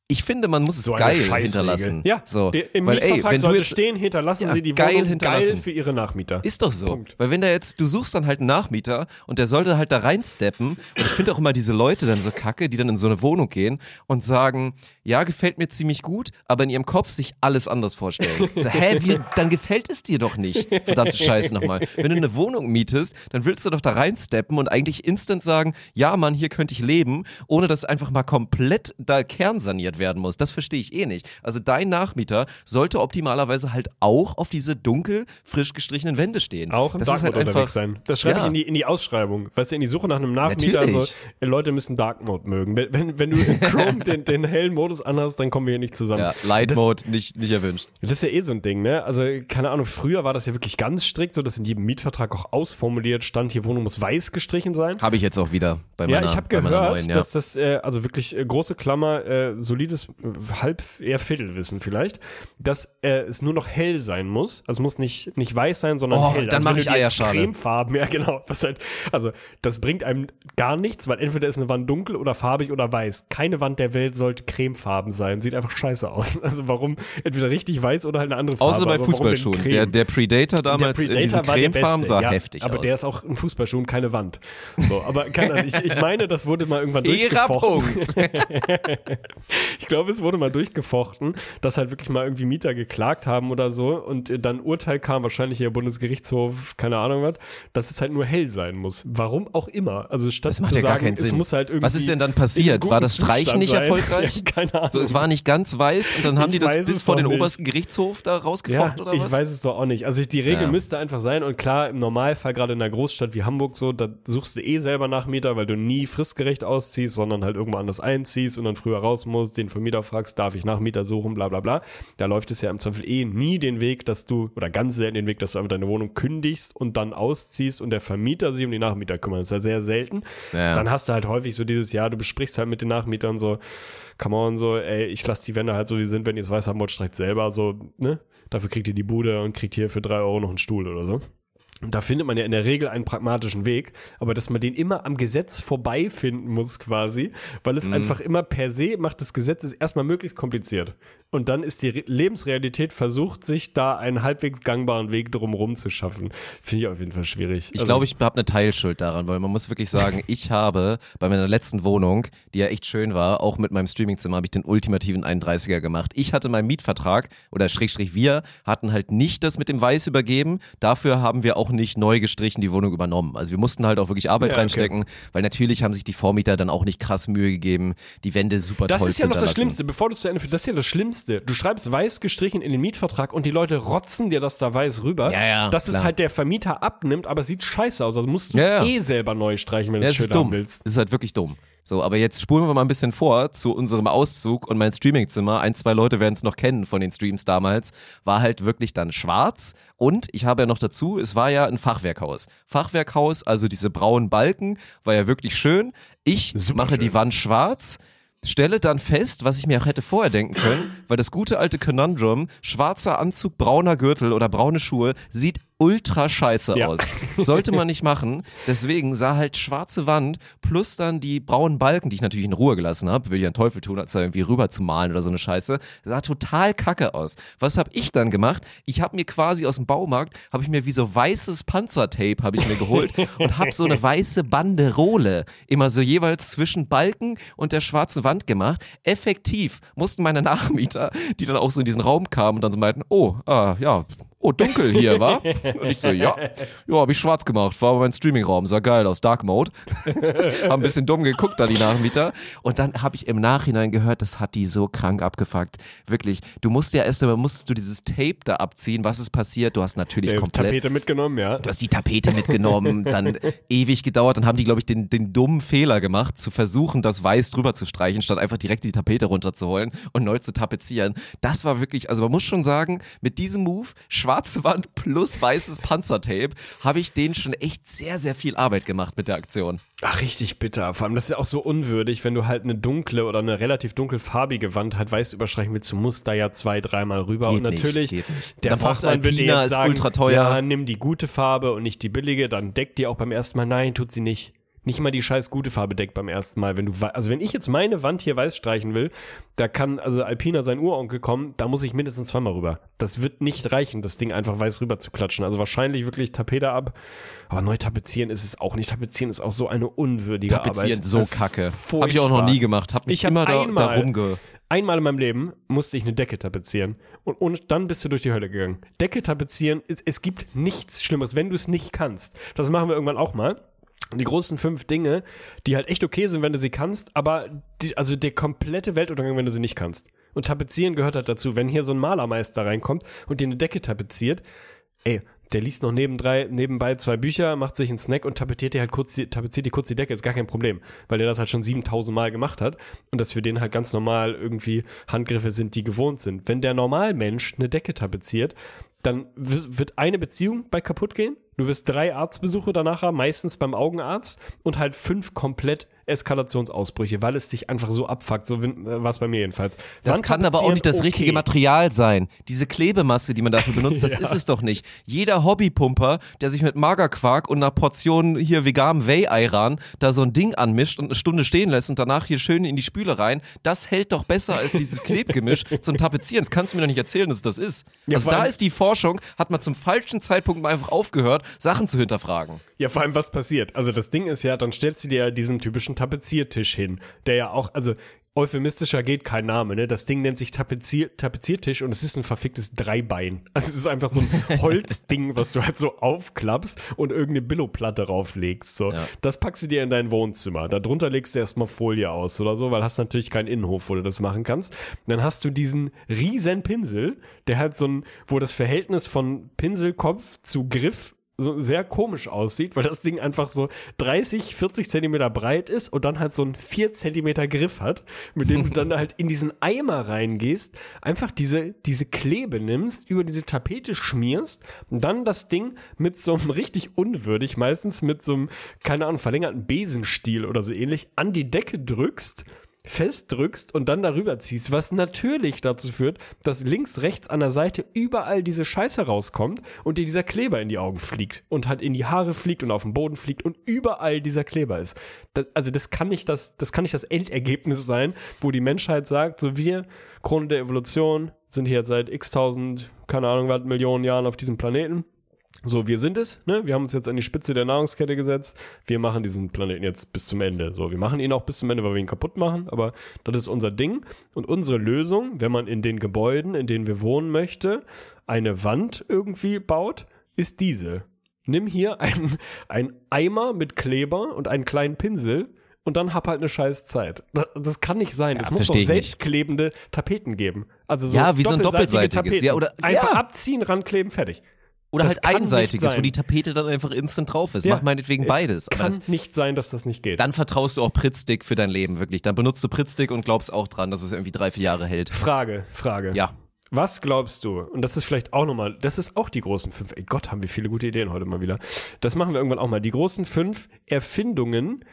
Ich finde, man muss es So eine geil hinterlassen. Ja, so. der, im Weil, ey, Mietvertrag wenn du sollte jetzt, stehen, hinterlassen Ja, Sie die geil Wohnung hinterlassen. geil für Ihre Nachmieter. Ist doch so. Punkt. Weil wenn da jetzt, du suchst dann halt einen Nachmieter und der sollte halt da reinsteppen. Und ich finde auch immer diese Leute dann so kacke, die dann in so eine Wohnung gehen und sagen, ja, gefällt mir ziemlich gut, aber in ihrem Kopf sich alles anders vorstellen. So, hä, wie, dann gefällt es dir doch nicht. Verdammte Scheiße nochmal. Wenn du eine Wohnung mietest, dann willst du doch da reinsteppen und eigentlich instant sagen, ja, Mann, hier könnte ich leben, ohne dass einfach mal komplett da kernsaniert werden muss. Das verstehe ich eh nicht. Also dein Nachmieter sollte optimalerweise halt auch auf diese dunkel, frisch gestrichenen Wände stehen. Auch im das Dark halt Mode einfach, unterwegs sein. Das schreibe ich Ja. in die, in die Ausschreibung. Weißt du, in die Suche nach einem Nachmieter. Natürlich. Also, äh, Leute müssen Dark Mode mögen. Wenn, wenn, wenn du in Chrome den, den hellen Modus anhast, dann kommen wir hier nicht zusammen. Ja, Light Mode nicht, nicht erwünscht. Das ist ja eh so ein Ding, ne? Also, keine Ahnung, früher war das ja wirklich ganz strikt, so dass in jedem Mietvertrag auch ausformuliert stand, hier Wohnung muss weiß gestrichen sein. Habe ich jetzt auch wieder bei meiner, Ja, ich habe gehört, neuen, ja. dass das, äh, also wirklich äh, große Klammer, äh, solides äh, Halb, eher Viertelwissen vielleicht, dass äh, es nur noch hell sein muss. Also es muss nicht, nicht weiß sein, sondern Oh, hell. dann also mach wenn ich Eierschale. Cremefarben, ja genau. Was halt, also das bringt einem gar nichts, weil entweder ist eine Wand dunkel oder farbig oder weiß. Keine Wand der Welt sollte cremefarben sein. Sieht einfach scheiße aus. Also warum entweder richtig weiß oder halt eine andere Farbe. Außer bei aber Fußballschuhen. Der, der Predator damals in diesen war der Cremefarben sah ja, heftig aber aus. der ist auch ein Fußballschuh und keine Wand. So, aber keine Ahnung, ich, ich meine, das wurde mal irgendwann durchgefochten. Punkt. Ich glaube, es wurde mal durchgefochten, dass halt wirklich mal irgendwie Mieter geklagt haben oder so und äh, dann Urteil kam, wahrscheinlich hier Bundesgerichtshof, keine Ahnung was, dass es halt nur hell sein muss. Warum auch immer. Also statt Das macht zu ja gar sagen, keinen es Sinn. muss halt irgendwie. Was ist denn dann passiert? War das Streichen Zustand nicht sein. erfolgreich? Ja, keine Ahnung. So, es war nicht ganz weiß und dann haben Ich die das bis vor den nicht. obersten Gerichtshof da Ja, rausgefochten oder ich was? weiß es doch auch nicht. Also ich, die Regel Ja. müsste einfach sein und klar, im Normalfall, gerade in einer Großstadt wie Hamburg so, da suchst du eh selber Nachmieter, weil du nie fristgerecht ausziehst, sondern halt irgendwo anders einziehst und dann früher raus musst, den Vermieter fragst, darf ich Nachmieter suchen, bla bla bla. Da läuft es ja im Zweifel eh nie den Weg, dass du, oder ganz selten den Weg, dass du einfach deine Wohnung kündigst und dann ausziehst und der Vermieter sich um die Nachmieter kümmert. Das ist ja sehr selten. Ja. Dann hast du halt häufig so dieses, ja, du besprichst halt mit den Nachmietern so, come on, so, ey, ich lasse die Wände halt so, wie sie sind, wenn ihr es weiß haben wollt, streicht selber, so, ne? Dafür kriegt ihr die Bude und kriegt hier für drei Euro noch einen Stuhl oder so. Und da findet man ja in der Regel einen pragmatischen Weg, aber dass man den immer am Gesetz vorbei finden muss quasi, weil Mhm. es einfach immer per se macht, das Gesetz ist erstmal möglichst kompliziert. Und dann ist die Re Lebensrealität versucht, sich da einen halbwegs gangbaren Weg drumherum zu schaffen. Finde ich auf jeden Fall schwierig. Ich Also- glaube, ich habe eine Teilschuld daran, weil man muss wirklich sagen, ich habe bei meiner letzten Wohnung, die ja echt schön war, auch mit meinem Streamingzimmer, habe ich den ultimativen 31er gemacht. Ich hatte meinen Mietvertrag oder Schrägstrich wir hatten halt nicht das mit dem Weiß übergeben. Dafür haben wir auch nicht neu gestrichen die Wohnung übernommen. Also wir mussten halt auch wirklich Arbeit Ja, okay. reinstecken, weil natürlich haben sich die Vormieter dann auch nicht krass Mühe gegeben, die Wände super Das toll ist zu ja noch das. Schlimmste, bevor du es zu Ende führst, das ist ja das Schlimmste. Du schreibst weiß gestrichen in den Mietvertrag und die Leute rotzen dir das da weiß rüber, Ja, ja, dass es klar. halt der Vermieter abnimmt, aber es sieht scheiße aus. Also musst du es eh selber neu streichen, wenn du es es schön ist haben willst. Das ist halt wirklich dumm. So, aber jetzt spulen wir mal ein bisschen vor zu unserem Auszug und mein Streamingzimmer. Ein, zwei Leute werden es noch kennen von den Streams damals. War halt wirklich dann schwarz. Und ich habe ja noch dazu, es war ja ein Fachwerkhaus. Fachwerkhaus, also diese braunen Balken, war ja wirklich schön. Ich mache die Wand schwarz. Stelle dann fest, was ich mir auch hätte vorher denken können, weil das gute alte Conundrum, schwarzer Anzug, brauner Gürtel oder braune Schuhe, sieht ultra scheiße Ja. aus. Sollte man nicht machen. Deswegen sah halt schwarze Wand plus dann die braunen Balken, die ich natürlich in Ruhe gelassen habe, will ja einen Teufel tun, als da irgendwie rüber zu malen oder so eine Scheiße, sah total kacke aus. Was habe ich dann gemacht? Ich habe mir quasi aus dem Baumarkt, habe ich mir wie so weißes Panzertape habe ich mir geholt und habe so eine weiße Banderole immer so jeweils zwischen Balken und der schwarzen Wand gemacht. Effektiv mussten meine Nachmieter, die dann auch so in diesen Raum kamen und dann so meinten, oh, ah, ja, oh, dunkel hier, war? Und ich so, ja, ja, habe ich schwarz gemacht, war aber mein Streamingraum, sah geil aus, Dark Mode. Haben ein bisschen dumm geguckt da die Nachmieter. Und dann habe ich im Nachhinein gehört, das hat die so krank abgefuckt. Wirklich, du musst ja erst einmal, musstest du dieses Tape da abziehen, was ist passiert? Du hast natürlich Äh, komplett Tapete mitgenommen, ja. Du hast die Tapete mitgenommen, dann ewig gedauert, dann haben die, glaube ich, den, den dummen Fehler gemacht, zu versuchen, das Weiß drüber zu streichen, statt einfach direkt die Tapete runterzuholen und neu zu tapezieren. Das war wirklich, also man muss schon sagen, mit diesem Move, schwarze Wand plus weißes Panzertape, habe ich denen schon echt sehr, sehr viel Arbeit gemacht mit der Aktion. Ach, richtig bitter. Vor allem, das ist ja auch so unwürdig, wenn du halt eine dunkle oder eine relativ dunkelfarbige Wand halt weiß überstreichen willst. Du musst da ja zwei, dreimal rüber. Geht und nicht, natürlich, geht nicht. der Fachmann Alpina, jetzt sagen, ultra teuer. ja, nimm die gute Farbe und nicht die billige. Dann deckt die auch beim ersten Mal. Nein, tut sie nicht. Nicht mal die scheiß gute Farbe deckt beim ersten Mal. Wenn du, also wenn ich jetzt meine Wand hier weiß streichen will, da kann also Alpina sein Uronkel kommen, da muss ich mindestens zweimal rüber. Das wird nicht reichen, das Ding einfach weiß rüber zu klatschen. Also wahrscheinlich wirklich Tapete ab. Aber neu tapezieren ist es auch nicht. Tapezieren ist auch so eine unwürdige Tapezieren Arbeit. so Das ist kacke. Habe ich auch noch nie gemacht. Hab mich Ich hab immer da, einmal- da rumge... Einmal in meinem Leben musste ich eine Decke tapezieren und, und dann bist du durch die Hölle gegangen. Decke tapezieren, es, es gibt nichts Schlimmeres, wenn du es nicht kannst. Das machen wir irgendwann auch mal. Die großen fünf Dinge, die halt echt okay sind, wenn du sie kannst, aber die, also der komplette Weltuntergang, wenn du sie nicht kannst. Und tapezieren gehört halt dazu. Wenn hier so ein Malermeister reinkommt und dir eine Decke tapeziert, ey, der liest noch neben drei, nebenbei zwei Bücher, macht sich einen Snack und tapetiert dir halt kurz die, tapeziert die kurz die Decke, ist gar kein Problem, weil der das halt schon 7000 Mal gemacht hat und das für den halt ganz normal irgendwie Handgriffe sind, die gewohnt sind. Wenn der Normalmensch eine Decke tapeziert, dann wird eine Beziehung bei kaputt gehen. Du wirst drei Arztbesuche danach haben, meistens beim Augenarzt und halt fünf komplett Eskalationsausbrüche, weil es dich einfach so abfuckt. So war es bei mir jedenfalls. Das kann aber auch nicht das okay. richtige Material sein. Diese Klebemasse, die man dafür benutzt, das Ja. ist es doch nicht. Jeder Hobbypumper, der sich mit Magerquark und einer Portion hier veganem Whey-Ayran da so ein Ding anmischt und eine Stunde stehen lässt und danach hier schön in die Spüle rein, das hält doch besser als dieses Klebgemisch zum Tapezieren. Das kannst du mir doch nicht erzählen, dass es das ist. Ja, also da ist die Forschung, hat man zum falschen Zeitpunkt mal einfach aufgehört, Sachen zu hinterfragen. Ja, vor allem, was passiert? Also das Ding ist ja, dann stellst du dir ja diesen typischen Tapeziertisch hin, der ja auch, also euphemistischer geht kein Name, ne? Das Ding nennt sich Tapezier, Tapeziertisch und es ist ein verficktes Dreibein. Also es ist einfach so ein Holzding, was du halt so aufklappst und irgendeine Billoplatte rauflegst. So. Ja. Das packst du dir in dein Wohnzimmer. Darunter legst du erstmal Folie aus oder so, weil hast natürlich keinen Innenhof, wo du das machen kannst. Und dann hast du diesen riesen Pinsel, der halt so ein, wo das Verhältnis von Pinselkopf zu Griff so sehr komisch aussieht, weil das Ding einfach so 30, 40 Zentimeter breit ist und dann halt so einen 4 Zentimeter Griff hat, mit dem du dann halt in diesen Eimer reingehst, einfach diese, diese Klebe nimmst, über diese Tapete schmierst und dann das Ding mit so einem richtig unwürdig, meistens mit so einem, keine Ahnung, verlängerten Besenstiel oder so ähnlich, an die Decke drückst festdrückst und dann darüber ziehst, was natürlich dazu führt, dass links, rechts an der Seite überall diese Scheiße rauskommt und dir dieser Kleber in die Augen fliegt und halt in die Haare fliegt und auf den Boden fliegt und überall dieser Kleber ist. Das, also das kann nicht das, das kann nicht das Endergebnis sein, wo die Menschheit sagt, so wir, Krone der Evolution, sind hier seit x tausend, keine Ahnung, was Millionen Jahren auf diesem Planeten. So, wir sind es, ne? Wir haben uns jetzt an die Spitze der Nahrungskette gesetzt. Wir machen diesen Planeten jetzt bis zum Ende. So, wir machen ihn auch bis zum Ende, weil wir ihn kaputt machen, aber das ist unser Ding. Und unsere Lösung, wenn man in den Gebäuden, in denen wir wohnen möchte, eine Wand irgendwie baut, ist diese. Nimm hier einen, einen Eimer mit Kleber und einen kleinen Pinsel und dann hab halt eine scheiß Zeit. Das, das kann nicht sein. es muss doch selbstklebende Tapeten geben. Also so Ja, wie so ein doppelseitige doppelseitiges. Tapeten. Ja, oder- Einfach ja. abziehen, rankleben, fertig. Oder Das halt einseitiges, wo die Tapete dann einfach instant drauf ist. Ja, Mach meinetwegen es beides. Aber Kann das, nicht sein, dass das nicht geht. dann vertraust du auch Prittstick für dein Leben, wirklich. Dann benutzt du Prittstick und glaubst auch dran, dass es irgendwie drei, vier Jahre hält. Frage, Frage. Ja. Was glaubst du? Und das ist vielleicht auch nochmal, das ist auch die großen fünf. Ey Gott, haben wir viele gute Ideen heute mal wieder. Das machen wir irgendwann auch mal. Die großen fünf Erfindungen,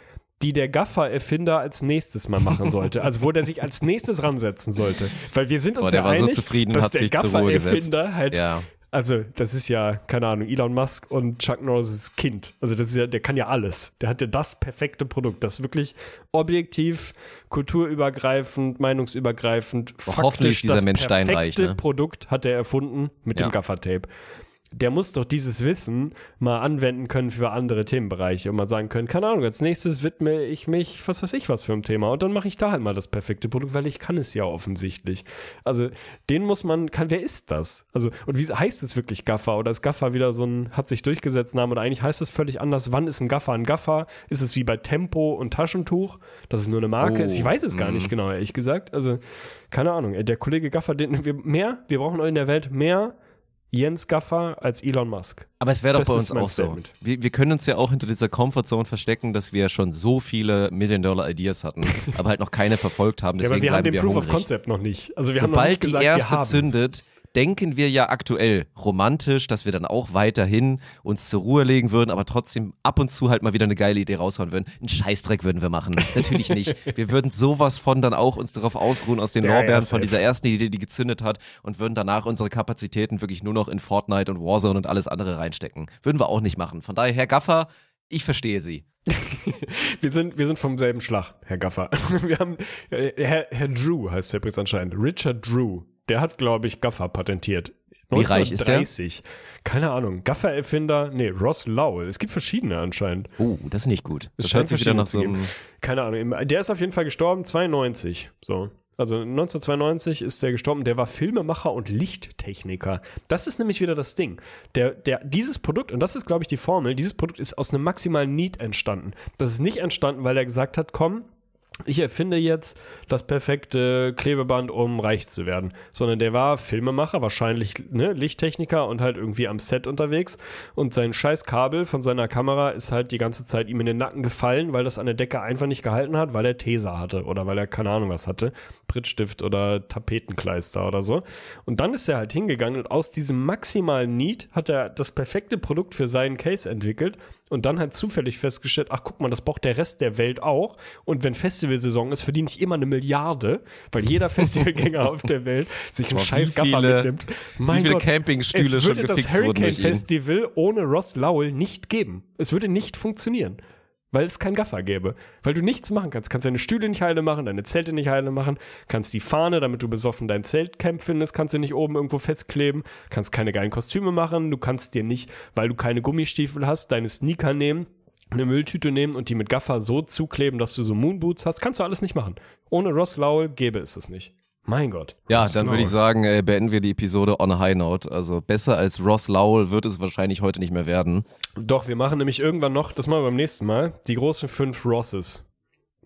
die der Gaffer-Erfinder als nächstes mal machen sollte. Also wo der sich als nächstes ransetzen sollte. Weil wir sind uns Boah, der ja war so einig, zufrieden und dass hat der sich zur Ruhe gesetzt. Gaffer-Erfinder halt Ja. Also, das ist ja, keine Ahnung, Elon Musk und Chuck Norris Kind. Also, das ist ja, der kann ja alles. Der hat ja das perfekte Produkt, das wirklich objektiv, kulturübergreifend, meinungsübergreifend, Hoffentlich ist dieser das Mensch steinreich, perfekte ne? Produkt hat er erfunden mit Ja. dem Gaffertape. Der muss doch dieses Wissen mal anwenden können für andere Themenbereiche und mal sagen können, keine Ahnung, als nächstes widme ich mich, was weiß ich was für ein Thema und dann mache ich da halt mal das perfekte Produkt, weil ich kann es ja offensichtlich. Also den muss man, kann, wer ist das? Also und wie heißt es wirklich Gaffer oder ist Gaffer wieder so ein, hat sich durchgesetzt Name oder eigentlich heißt es völlig anders, wann ist ein Gaffer ein Gaffer? Ist es wie bei Tempo und Taschentuch, dass es nur eine Marke Oh, ist? Ich weiß es gar mm. nicht genau, ehrlich gesagt. Also keine Ahnung, der Kollege Gaffer, den wir mehr, wir brauchen in der Welt mehr Jens Gaffer als Elon Musk. Aber es wäre doch Das bei uns auch so. Statement. Wir, wir können uns ja auch hinter dieser Comfortzone verstecken, dass wir schon so viele Million-Dollar-Ideas hatten, aber halt noch keine verfolgt haben. Ja, Deswegen aber wir haben den wir Proof of hungrig. Concept noch nicht. Also wir haben noch Sobald nicht gesagt, die wir erste haben. zündet, denken wir ja aktuell romantisch, dass wir dann auch weiterhin uns zur Ruhe legen würden, aber trotzdem ab und zu halt mal wieder eine geile Idee raushauen würden. Einen Scheißdreck würden wir machen. Natürlich nicht. Wir würden sowas von dann auch uns darauf ausruhen aus den Ja, ja, Lorbeeren von safe. dieser ersten Idee, die gezündet hat und würden danach unsere Kapazitäten wirklich nur noch in Fortnite und Warzone und alles andere reinstecken. Würden wir auch nicht machen. Von daher, Herr Gaffer, Ich verstehe sie. Wir sind, wir sind vom selben Schlag, Herr Gaffer. Wir haben, äh, Herr, Herr Drew heißt der Prinz anscheinend. Richard Drew. Der hat, glaube ich, Gaffer patentiert. Wie reich ist der? 1930. Keine Ahnung. Gaffer-Erfinder, nee, Ross Lowell. Es gibt verschiedene anscheinend. Oh, das ist nicht gut. Es Das scheint hört sich wieder nach so einem. Keine Ahnung. Der ist auf jeden Fall gestorben, 92. So. Also 1992 ist der gestorben. Der war Filmemacher und Lichttechniker. Das ist nämlich wieder das Ding. Der, der, dieses Produkt, und das ist, glaube ich, die Formel, dieses Produkt ist aus einem maximalen Need entstanden. Das ist nicht entstanden, weil er gesagt hat, komm, ich erfinde jetzt das perfekte Klebeband, um reich zu werden. Sondern der war Filmemacher, wahrscheinlich ne, Lichttechniker und halt irgendwie am Set unterwegs. Und sein scheiß Kabel von seiner Kamera ist halt die ganze Zeit ihm in den Nacken gefallen, weil das an der Decke einfach nicht gehalten hat, weil er Tesa hatte oder weil er keine Ahnung was hatte. Prittstift oder Tapetenkleister oder so. Und dann ist er halt hingegangen und aus diesem maximalen Need hat er das perfekte Produkt für seinen Case entwickelt und dann halt zufällig festgestellt, ach guck mal, das braucht der Rest der Welt auch. Und wenn Festivalsaison ist, verdiene ich immer eine Milliarde, weil jeder Festivalgänger auf der Welt sich einen scheiß Gaffer mitnimmt. wie viele Campingstühle es schon würde das gefixt wurden Hurricane. Festival ohne Ross Lowell nicht geben. Es würde nicht funktionieren. Weil es keinen Gaffer gäbe. Weil du nichts machen kannst. Kannst deine Stühle nicht heile machen, deine Zelte nicht heile machen, kannst die Fahne, damit du besoffen dein Zeltcamp findest, kannst du nicht oben irgendwo festkleben, kannst keine geilen Kostüme machen, du kannst dir nicht, weil du keine Gummistiefel hast, deine Sneaker nehmen, eine Mülltüte nehmen und die mit Gaffer so zukleben, dass du so Moonboots hast. Kannst du alles nicht machen. Ohne Ross Lowell gäbe es es nicht. Mein Gott. Ja, Ross dann würde ich sagen, äh, beenden wir die Episode on a high note. Also besser als Ross Lowell wird es wahrscheinlich heute nicht mehr werden. Doch, wir machen nämlich irgendwann noch, das machen wir beim nächsten Mal, die großen fünf Rosses.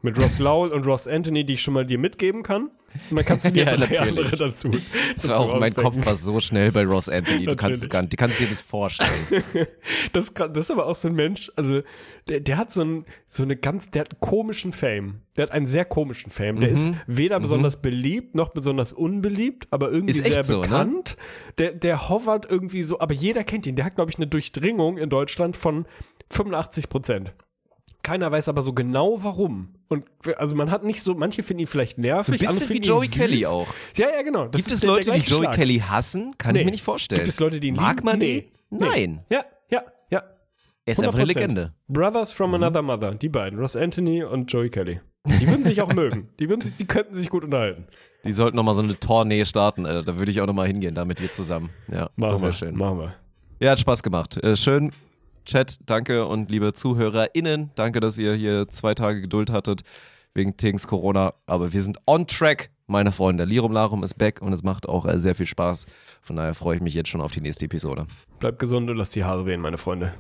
Mit Ross Lowell und Ross Anthony, die ich schon mal dir mitgeben kann. Dann kannst du dir Ja, drei natürlich. dazu. Das war auch, mein. Kopf war so schnell bei Ross Anthony. Du kannst, es gar, du kannst dir nicht vorstellen. Das, kann- das ist aber auch so ein Mensch, also der, der hat so, ein, so eine ganz, der hat einen komischen Fame. Der hat einen sehr komischen Fame. Mhm. Der ist weder besonders beliebt noch besonders unbeliebt, aber irgendwie sehr so, ne? bekannt. Der, der hovert irgendwie so, aber jeder kennt ihn. Der hat, glaube ich, eine Durchdringung in Deutschland von 85 Prozent. Keiner weiß aber so genau warum. Und also man hat nicht so, manche finden ihn vielleicht nervig, So ein bisschen wie Joey ihn Kelly süß. auch. Ja, ja, genau. Das Gibt es der- der Leute, die Joey Schlag. Kelly hassen? Kann Nee. ich mir nicht vorstellen. Gibt es Leute, die ihn Mag lieben? man Nee. die? Nein. Ja, ja, ja. Er ist einfach eine 100%. Legende. Mhm. Brothers from Another Mother, die beiden, Ross Anthony und Joey Kelly. Die würden sich auch mögen. Die, würden sich, die könnten sich gut unterhalten. Die sollten nochmal so eine Tournee starten, Alter. Da würde ich auch nochmal hingehen, da mit dir zusammen. Ja, Machen wir. schön. Machen wir. Ja, hat Spaß gemacht. Äh, schön. Chat, danke und liebe ZuhörerInnen, danke, dass ihr hier zwei Tage Geduld hattet wegen Tings Corona. Aber wir sind on track, meine Freunde. Lirum Larum ist back und es macht auch äh, sehr viel Spaß. Von daher freue ich mich jetzt schon auf die nächste Episode. Bleibt gesund und lasst die Haare wehen, meine Freunde.